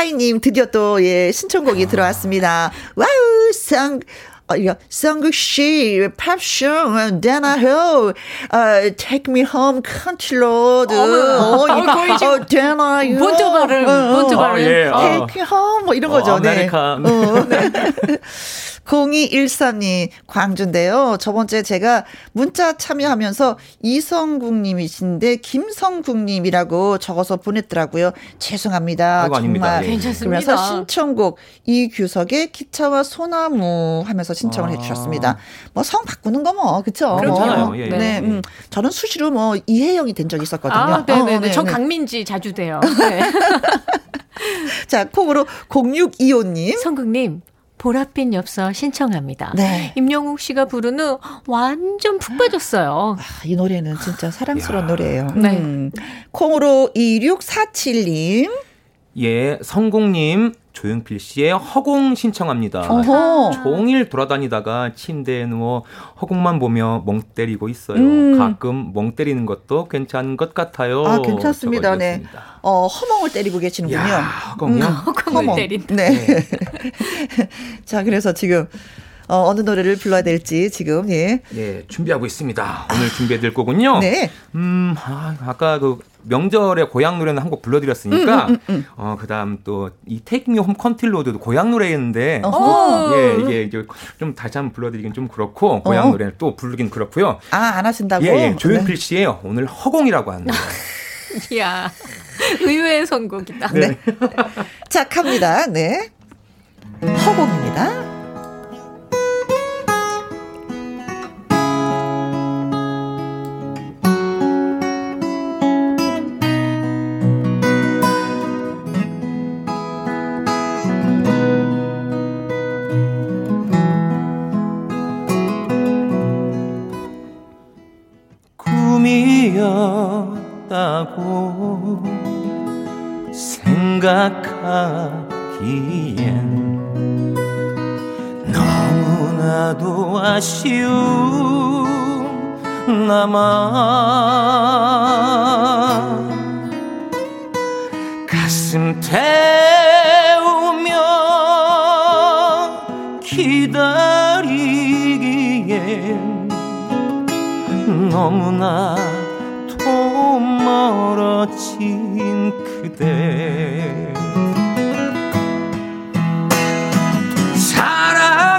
3342님 드디어 또 예, 신청곡이 들어왔습니다. 와우, 쌍 어, 이거 성국 씨 팝송 되나요 어, Take Me Home Country Road 어, 이거 거의 어, 되나요 본토 발음 본토 발음 Take Me Home 뭐 이런 거죠. 네. 어, 네. <laughs> <laughs> 0213님, 광주인데요. 저번 주에 제가 문자 참여하면서 이성국님이신데 김성국님이라고 적어서 보냈더라고요. 죄송합니다. 정말. 아닙니다. 예. 괜찮습니다. 그래서 신청곡 이규석의 기차와 소나무 하면서 신청을 아. 해주셨습니다. 뭐 성 바꾸는 거 뭐, 그쵸? 그렇잖아요. 뭐. 예, 예. 네. 음, 저는 수시로 뭐 이혜영이 된 적이 있었거든요. 아, 네네네. 어, 네, 저 네. 강민지 자주 돼요. <laughs> 네. 자, 콩으로 0625님. 성국님, 보랏빛 엽서 신청합니다. 네. 임영웅 씨가 부른 후 완전 푹 빠졌어요. 아, 이 노래는 진짜 사랑스러운 야. 노래예요. 네. 음. 콩으로 2647님. 예, 성공님 조용필 씨의 허공 신청합니다. 어허. 종일 돌아다니다가 침대에 누워 허공만 보며 멍 때리고 있어요. 음. 가끔 멍 때리는 것도 괜찮은 것 같아요. 아, 괜찮습니다. 네. 어, 허멍을 때리고 계시는군요. 야, 허공이요? 음, 허공을 때린다. 네. 네. <laughs> 자, 그래서 지금 어, 어느 노래를 불러야 될지 지금 예. 예, 준비하고 있습니다. 오늘 준비해드릴 곡은요. 네. 음, 아, 아까 그 명절에 고향 노래는 한 곡 불러드렸으니까 음, 음, 음, 음. 어 그다음 또이 테이킹 홈 컨틸로드도 고향 노래였는데 예 이게 이제 좀 다시 한번 불러드리긴 좀 그렇고 고향 어. 노래를 또 부르긴 그렇고요. 아 안 하신다고? 예, 예. 조용필 네. 씨의 오늘 허공이라고 하는 거예요. <laughs> 이야 의외의 선곡이다. 네. <laughs> 자 갑니다. 네 허공입니다. 있다고 생각하기엔 너무나도 아쉬운 나만 가슴 태우며 기다리기엔 너무나 멀어진 그대.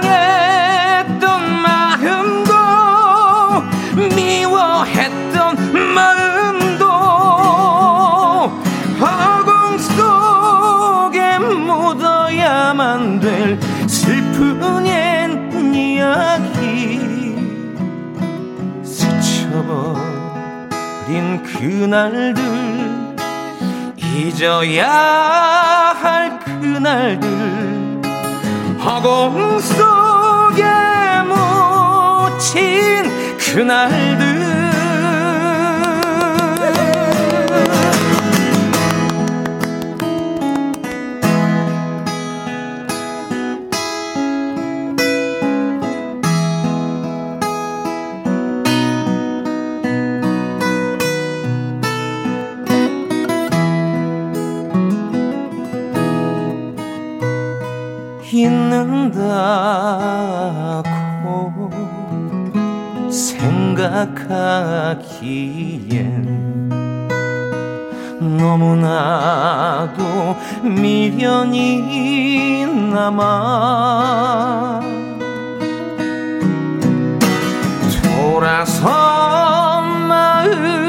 사랑했던 마음도 미워했던 마음도 허공 속에 묻어야만 될 슬픈 그날들 잊어야 할 그날들 허공 속에 묻힌 그날들 있는다고 생각하기엔 너무나도 미련이 남아 돌아서 마음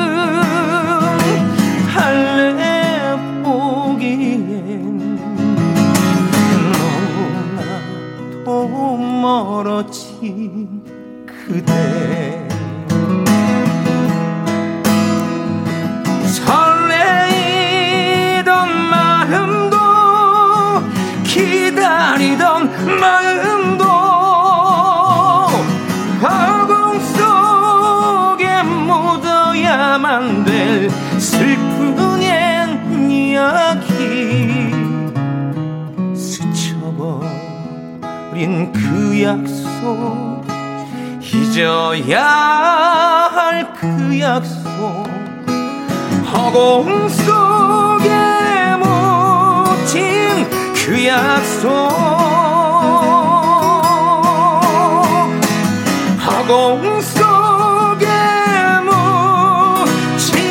멀어진 그대. 설레이던 마음도 기다리던 마음도 허공 속에 묻어야만 될 슬픈 옛 이야기 스쳐버린 그 약속 잊어야 할 그 약속. 허공 속에 묻힌 그 약속. 허공 속에 묻힌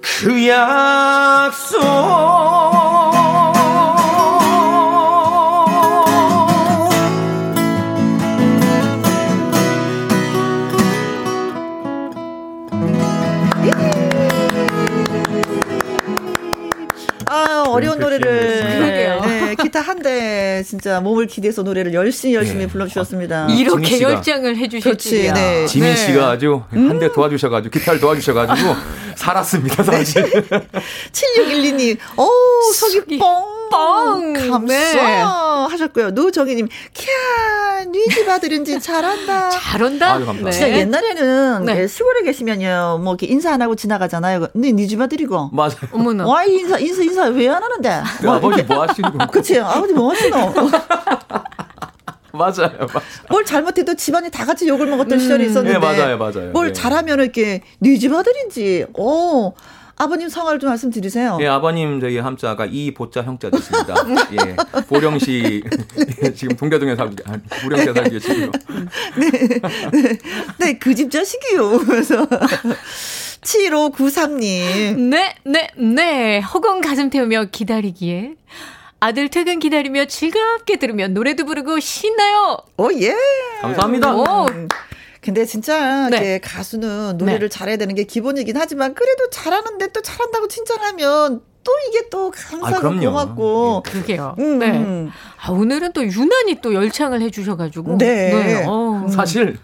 그 약속 한대 진짜 몸을 기대서 노래를 열심히 열심히 네. 불러주셨습니다. 아, 이렇게 열정을 해주셨지. 네. 지민 씨가 아주 한대 도와주셔가지고 기타를 도와주셔가지고 <laughs> 살았습니다 사실. <laughs> 7612님, 어 속이 뻥 뻥! 감사 네. 하셨고요. 노정희님, 캬, 니집 아들인지 잘한다. <laughs> 잘한다? 아유, 네. 진짜 옛날에는 네. 시골에 계시면요, 뭐 이렇게 인사 안 하고 지나가잖아요. 네, 니집 아들이고. 맞아요. 어머나. 와, 인사, 인사, 인사 왜 안 하는데? 그 아버지 뭐 하시는 거 그치, 아버지 뭐 하시노? 맞아요, 맞아요. 뭘 잘못해도 집안이 다 같이 욕을 먹었던 음. 시절이 있었는데. 네, 맞아요, 맞아요. 뭘 네. 잘하면 이렇게 니집 아들인지, 어. 아버님 성을 좀 말씀드리세요. 예, 아버님 저희 함자가 이 보자 형자 됐습니다. <laughs> 예, 보령시 지금 동계동에 살고 보령시에 살고 계시고요. 네, 네, 네, 그 집 자식이요. 그래서 7593님. 네, 네, 네. 허공 가슴 태우며 기다리기에 아들 퇴근 기다리며 즐겁게 들으며 노래도 부르고 신나요. 오, 예. 감사합니다. 오. 근데 진짜 네. 가수는 노래를 네. 잘해야 되는 게 기본이긴 하지만 그래도 잘하는데 또 잘한다고 칭찬하면 또 이게 또 감사하고 아, 고맙고. 예. 그게요. 음. 네. 아, 오늘은 또 유난히 또 열창을 해주셔가지고. 네. 네. 어. 사실,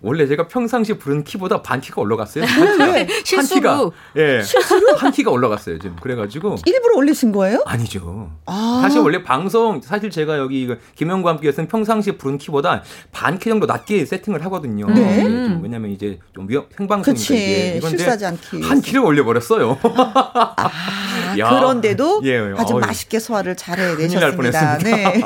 원래 제가 평상시 부른 키보다 반 키가 올라갔어요. 네. 한 키가. 예. 실수로? 한 키가 올라갔어요, 지금. 그래가지고. 일부러 올리신 거예요? 아니죠. 아. 사실 원래 방송, 사실 제가 여기 김영과 함께 했는 평상시 부른 키보다 반 키 정도 낮게 세팅을 하거든요. 네. 음. 왜냐면 이제 좀 위험, 생방송이니까. 이게. 실수하지 않기. 한 키를 올려버렸어요. 아. <laughs> 그런데도 예, 예. 아주 어이. 맛있게 소화를 잘 해내셨습니다. 네. <laughs>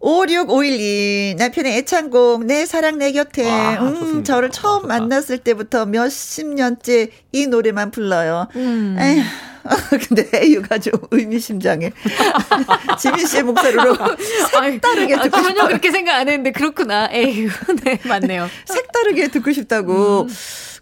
5651님, 남편의 애창곡, 내 사랑 내 곁에. 아, 음, 저를 처음 좋다. 만났을 때부터 몇십 년째 이 노래만 불러요. 음. 에휴. <laughs> 근데 에휴가 좀 의미심장해. <laughs> 지민 씨의 목소리로 색다르게 듣고 아, 전혀 그렇게 생각 안 했는데 그렇구나. 에휴. 네, 맞네요. 색다르게 듣고 싶다고. 음.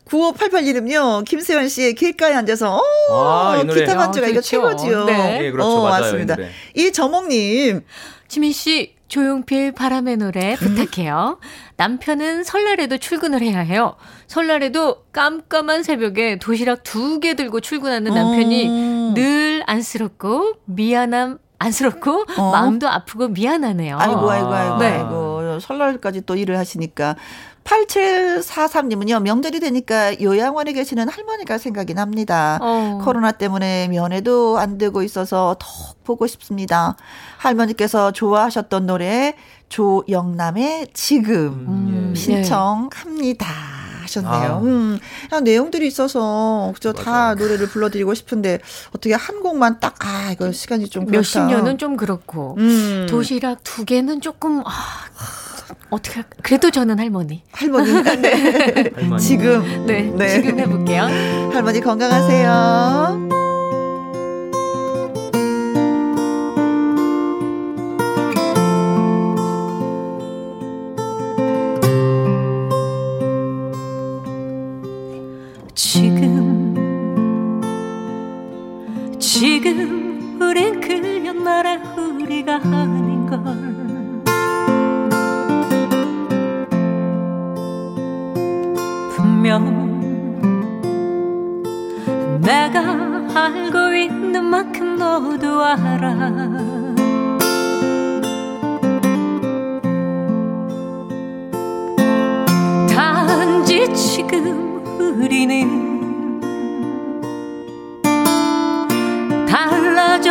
9588님은요, 김세환 씨의 길가에 앉아서, 어, 아, 기타 반주가 아, 이거 최고지요. 네. 네, 그렇죠. 어, 맞아요, 맞습니다. 이저몽님. 지민 씨, 조용필 바람의 노래 부탁해요. 남편은 설날에도 출근을 해야 해요. 설날에도 깜깜한 새벽에 도시락 두 개 들고 출근하는 남편이 어. 늘 안쓰럽고 미안함 안쓰럽고 어? 마음도 아프고 미안하네요. 아이고 아이고 아이고 네. 아이고 설날까지 또 일을 하시니까 8743님은요, 명절이 되니까 요양원에 계시는 할머니가 생각이 납니다. 어. 코로나 때문에 면회도 안 되고 있어서 더 보고 싶습니다. 할머니께서 좋아하셨던 노래, 조영남의 지금 음, 예. 신청합니다. 하셨네요. 아. 음, 내용들이 있어서 그저 다 노래를 불러드리고 싶은데 어떻게 한 곡만 딱 아 이거 시간이 좀 몇십 년은 좀 그렇고 음. 도시락 두 개는 조금 아, 어떻게 그래도 저는 할머니. 할머니. <laughs> 네. 할머니. 지금 네, 네. 지금 해볼게요. 할머니 건강하세요. 지금 우린 그냥 나라 우리가 아닌 걸. 분명 내가 알고 있는 만큼 너도 알아. 단지 지금 우리는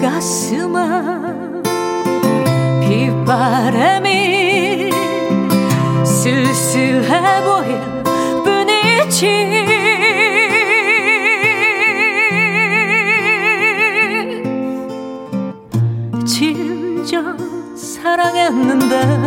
가슴은 빗바람이 쓸쓸해 보일 뿐이지. 진정 사랑했는데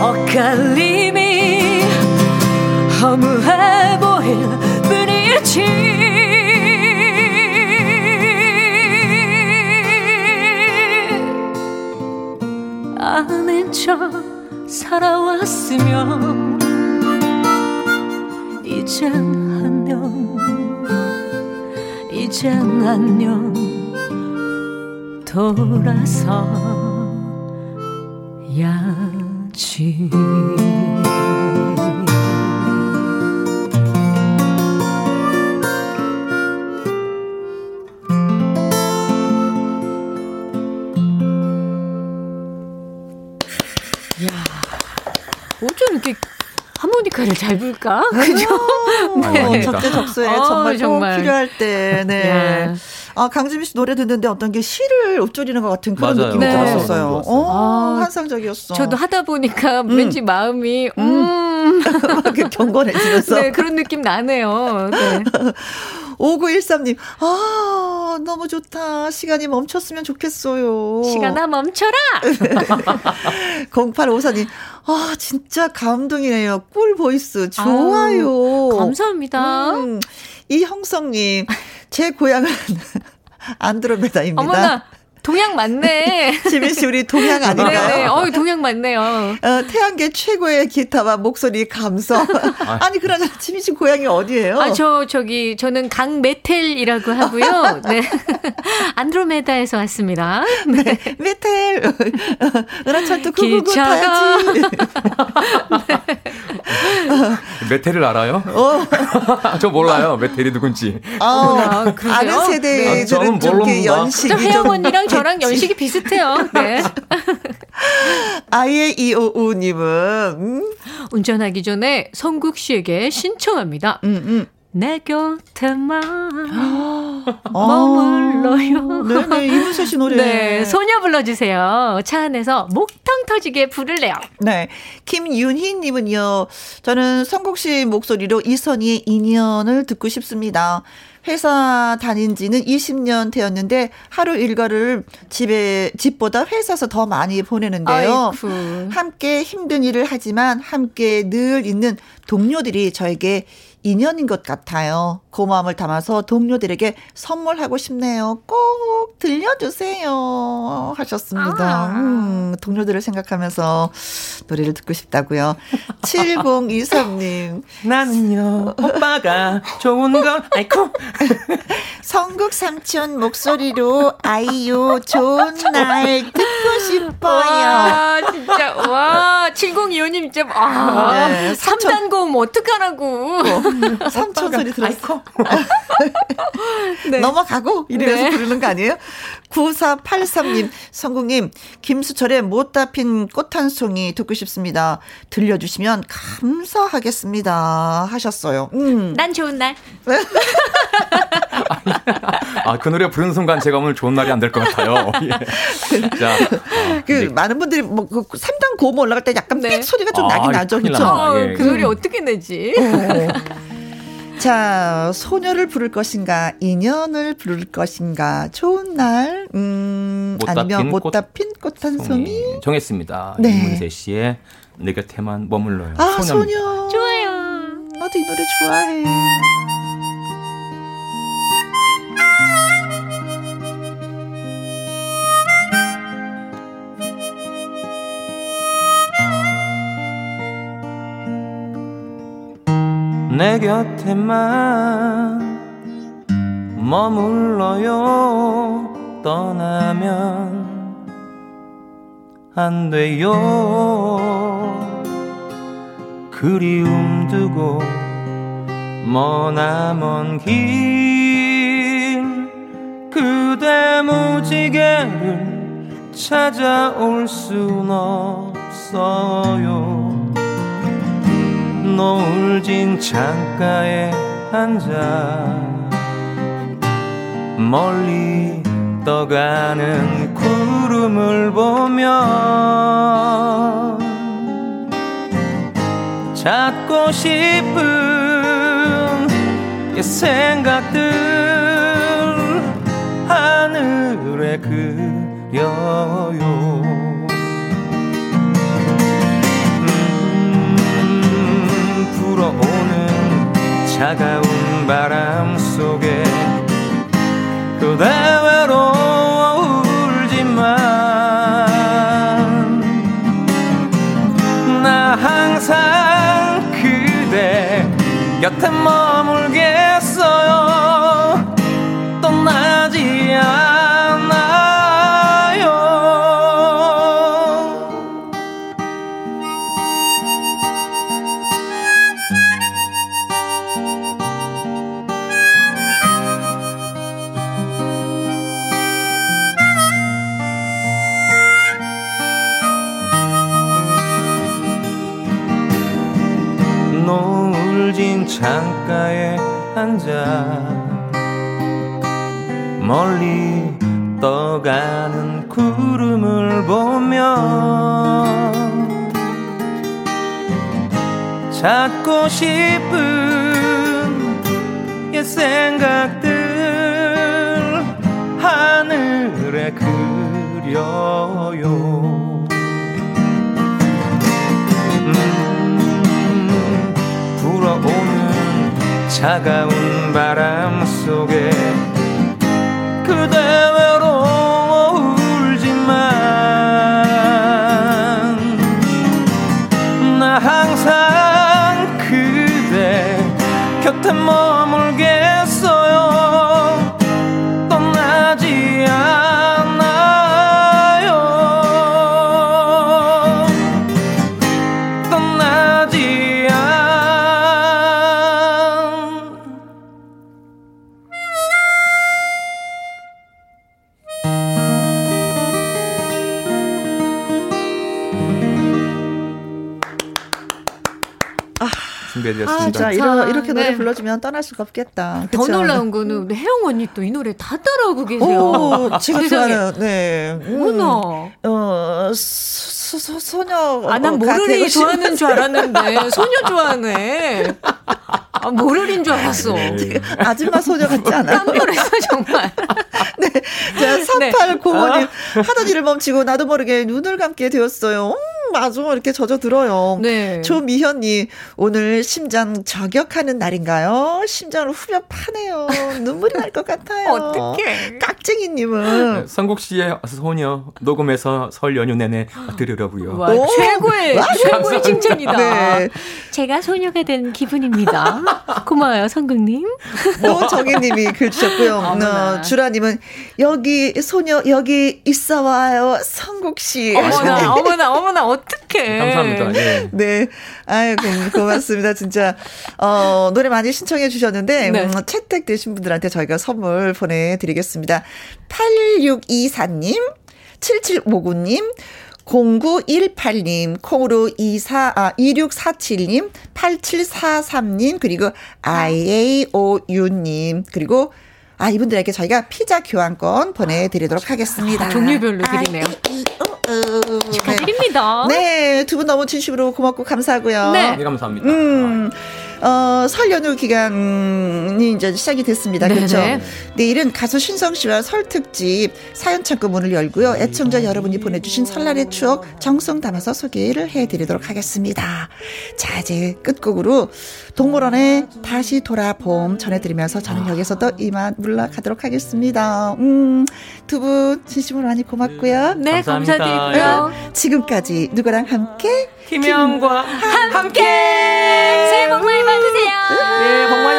엇갈림이 허무해 보일 뿐이지. 아는 척 살아왔으면 이젠 안녕 이젠 안녕 돌아서 야지 어쩜 이렇게 하모니카를 잘 불까? 그죠? 네. 적재적소에 어, 정말, 정말 필요할 때. 네. 아, 강지민 씨 노래 듣는데 어떤 게 시를 읊조리는 것 같은 그런 맞아요. 느낌이 네. 들었었어요. 어, 아, 환상적이었어. 저도 하다 보니까 음. 왠지 마음이, 음. 음. <laughs> 경건해지면서. 네, 그런 느낌 나네요. 네. <laughs> 5913님, 아, 너무 좋다. 시간이 멈췄으면 좋겠어요. 시간아 멈춰라! <laughs> 0854님, 아, 진짜 감동이네요. 꿀 voice. 좋아요. 아유, 감사합니다. 음, 이형성님, 제 고향은 <laughs> 안드로메다입니다. 어머나. 동양 맞네. <laughs> 지민 씨 우리 동양 아닌가요? 네, 어, 동양 맞네요. 어, 태양계 최고의 기타와 목소리 감성. 아니 그러나 지민 씨 고향이 어디예요? 아, 저 저기 저는 강메텔이라고 하고요. 네. <laughs> 안드로메다에서 왔습니다. 네. 네. 메텔. 은하철도 구구구 타야지. 네. 메텔을 알아요? 어. <laughs> 저 몰라요. 메텔이 누군지. 아, 아 는 세대들은 네. 좀 연식이 좀. 혜영 언니랑 저랑 연식이 비슷해요. 네. 아예 이오우님은 음? 운전하기 전에 성국 씨에게 신청합니다. 음, 음. 내 곁에만 머물러요. 네네, 이문세 씨 노래. 네, 소녀 불러주세요. 차 안에서 목탕 터지게 부를래요. 네, 김윤희님은요, 저는 성국 씨 목소리로 이선희의 인연을 듣고 싶습니다. 회사 다닌 지는 20년 되었는데 하루 일과를 집에 집보다 회사에서 더 많이 보내는데요. 아이쿠. 함께 힘든 일을 하지만 함께 늘 있는 동료들이 저에게 인연인 것 같아요. 고마움을 담아서 동료들에게 선물하고 싶네요. 꼭 들려주세요. 하셨습니다. 아. 음, 동료들을 생각하면서 노래를 듣고 싶다고요. 7023님. <laughs> 나는요, 오빠가 좋은 걸, 아이쿠. <laughs> 성국 삼촌 목소리로 아이유 좋은 날 듣고 싶어요. 와, 진짜, 와, 7025님 진짜, 아, 네, 3단 고음 어떡하라고. <laughs> 삼촌 소리 들었어. <laughs> 네. 넘어가고 이래서 네. 부르는 거 아니에요? 9483님, 성국님, 김수철의 못다 핀 꽃 한 송이 듣고 싶습니다. 들려주시면 감사하겠습니다. 하셨어요. 음. 난 좋은 날. 아, 그 노래 부르는 순간 제가 오늘 좋은 날이 안 될 것 같아요. <laughs> 예. 자, 어, 그 네. 많은 분들이 뭐, 그 3단 고음 올라갈 때 약간 네. 삑 소리가 좀 아, 나긴 나죠. 그렇죠? 어, 예, 그 소리 음. 어떻게 내지? 어. 자, 소녀를 부를 것인가, 인연을 부를 것인가, 좋은 날, 음, 아니면 못다 핀 꽃 한 송이. 정했습니다. 네. 이문세 씨의 내 곁에만 머물러요. 아, 소녀입니다. 소녀. 좋아요. 나도 이 노래 좋아해. 내 곁에만 머물러요. 떠나면 안 돼요. 그리움 두고 머나먼 길 그대 무지개를 찾아올 순 없어요 노을 진 창가에 앉아 멀리 떠가는 구름을 보며 찾고 싶은 옛 생각들 하늘에 그려요 차가운 바람 속에 그대 외로워 울지만 나 항상 그대 곁에 머물겠 앉아 멀리 떠가는 구름을 보며 찾고 싶은 옛 생각들 하늘에 그려 차가운 불러주면 떠날 수가 없겠다. 그쵸? 더 놀라운 거는 혜영 언니 또 이 노래 다 따라하고 계세요. 오, 지금 좋아요. 네. 음, 어, 소, 소, 소녀. 아, 난 모르리 좋아하는 줄 알았는데, 소녀 좋아하네. 아, 모르린 줄 알았어. 네. 아줌마 소녀 같지 않아요? 깜놀했어, 정말. <laughs> 네. 자, 3805님. 네. 하던 일을 멈추고 나도 모르게 눈을 감게 되었어요. 음, 맞아. 이렇게 젖어 들어요. 네. 조미현님, 오늘 심장 저격하는 날인가요? 심장을 후벼 파네요. 눈물이 날 것 같아요. 어떡해. 깍쟁이님은. 네, 성국 씨의 소녀 녹음해서 설 연휴 내내 들으려고요. 와, 최고의, 와, 최고의 칭찬이다. 네. 제가 소녀가 된 기분입니다. 고마워요, 성국님. 노정희님이 글 주셨고요. <laughs> 어, 주라님은 여기 소녀 여기 있어 와요, 성국 씨. 어머나, 어머나, 어머나, 어떡해. 감사합니다. 네. 네. 아이고, 고맙습니다. 진짜. 어, 노래 많이 신청해 주셨는데, 네. 음, 채택되신 분들한테 저희가 선물 보내드리겠습니다. 8624님, 7759님, 0918님, 콩으로 24, 아, 2647님, 8743님, 그리고 IAOU님, 그리고 아, 이분들에게 저희가 피자 교환권 보내드리도록 하겠습니다. 아, 종류별로 드리네요. 축하드립니다. 네, 두 분 너무 진심으로 고맙고 감사하고요. 네, 네 감사합니다. 음, 어, 설 연휴 기간이 이제 시작이 됐습니다. 그렇죠? 내일은 가수 신성 씨와 설 특집 사연 창구 문을 열고요. 애청자 여러분이 보내주신 설날의 추억 정성 담아서 소개를 해드리도록 하겠습니다. 자, 이제 끝곡으로 동물원에 다시 돌아봄 전해드리면서 저는 여기서 또 이만 물러가도록 하겠습니다. 음, 두 분 진심으로 많이 고맙고요. 네, 감사드리고요. 지금까지 누구랑 함께 김영과 함께! 함께! 새해 복 많이 받으세요! 네, 복 많이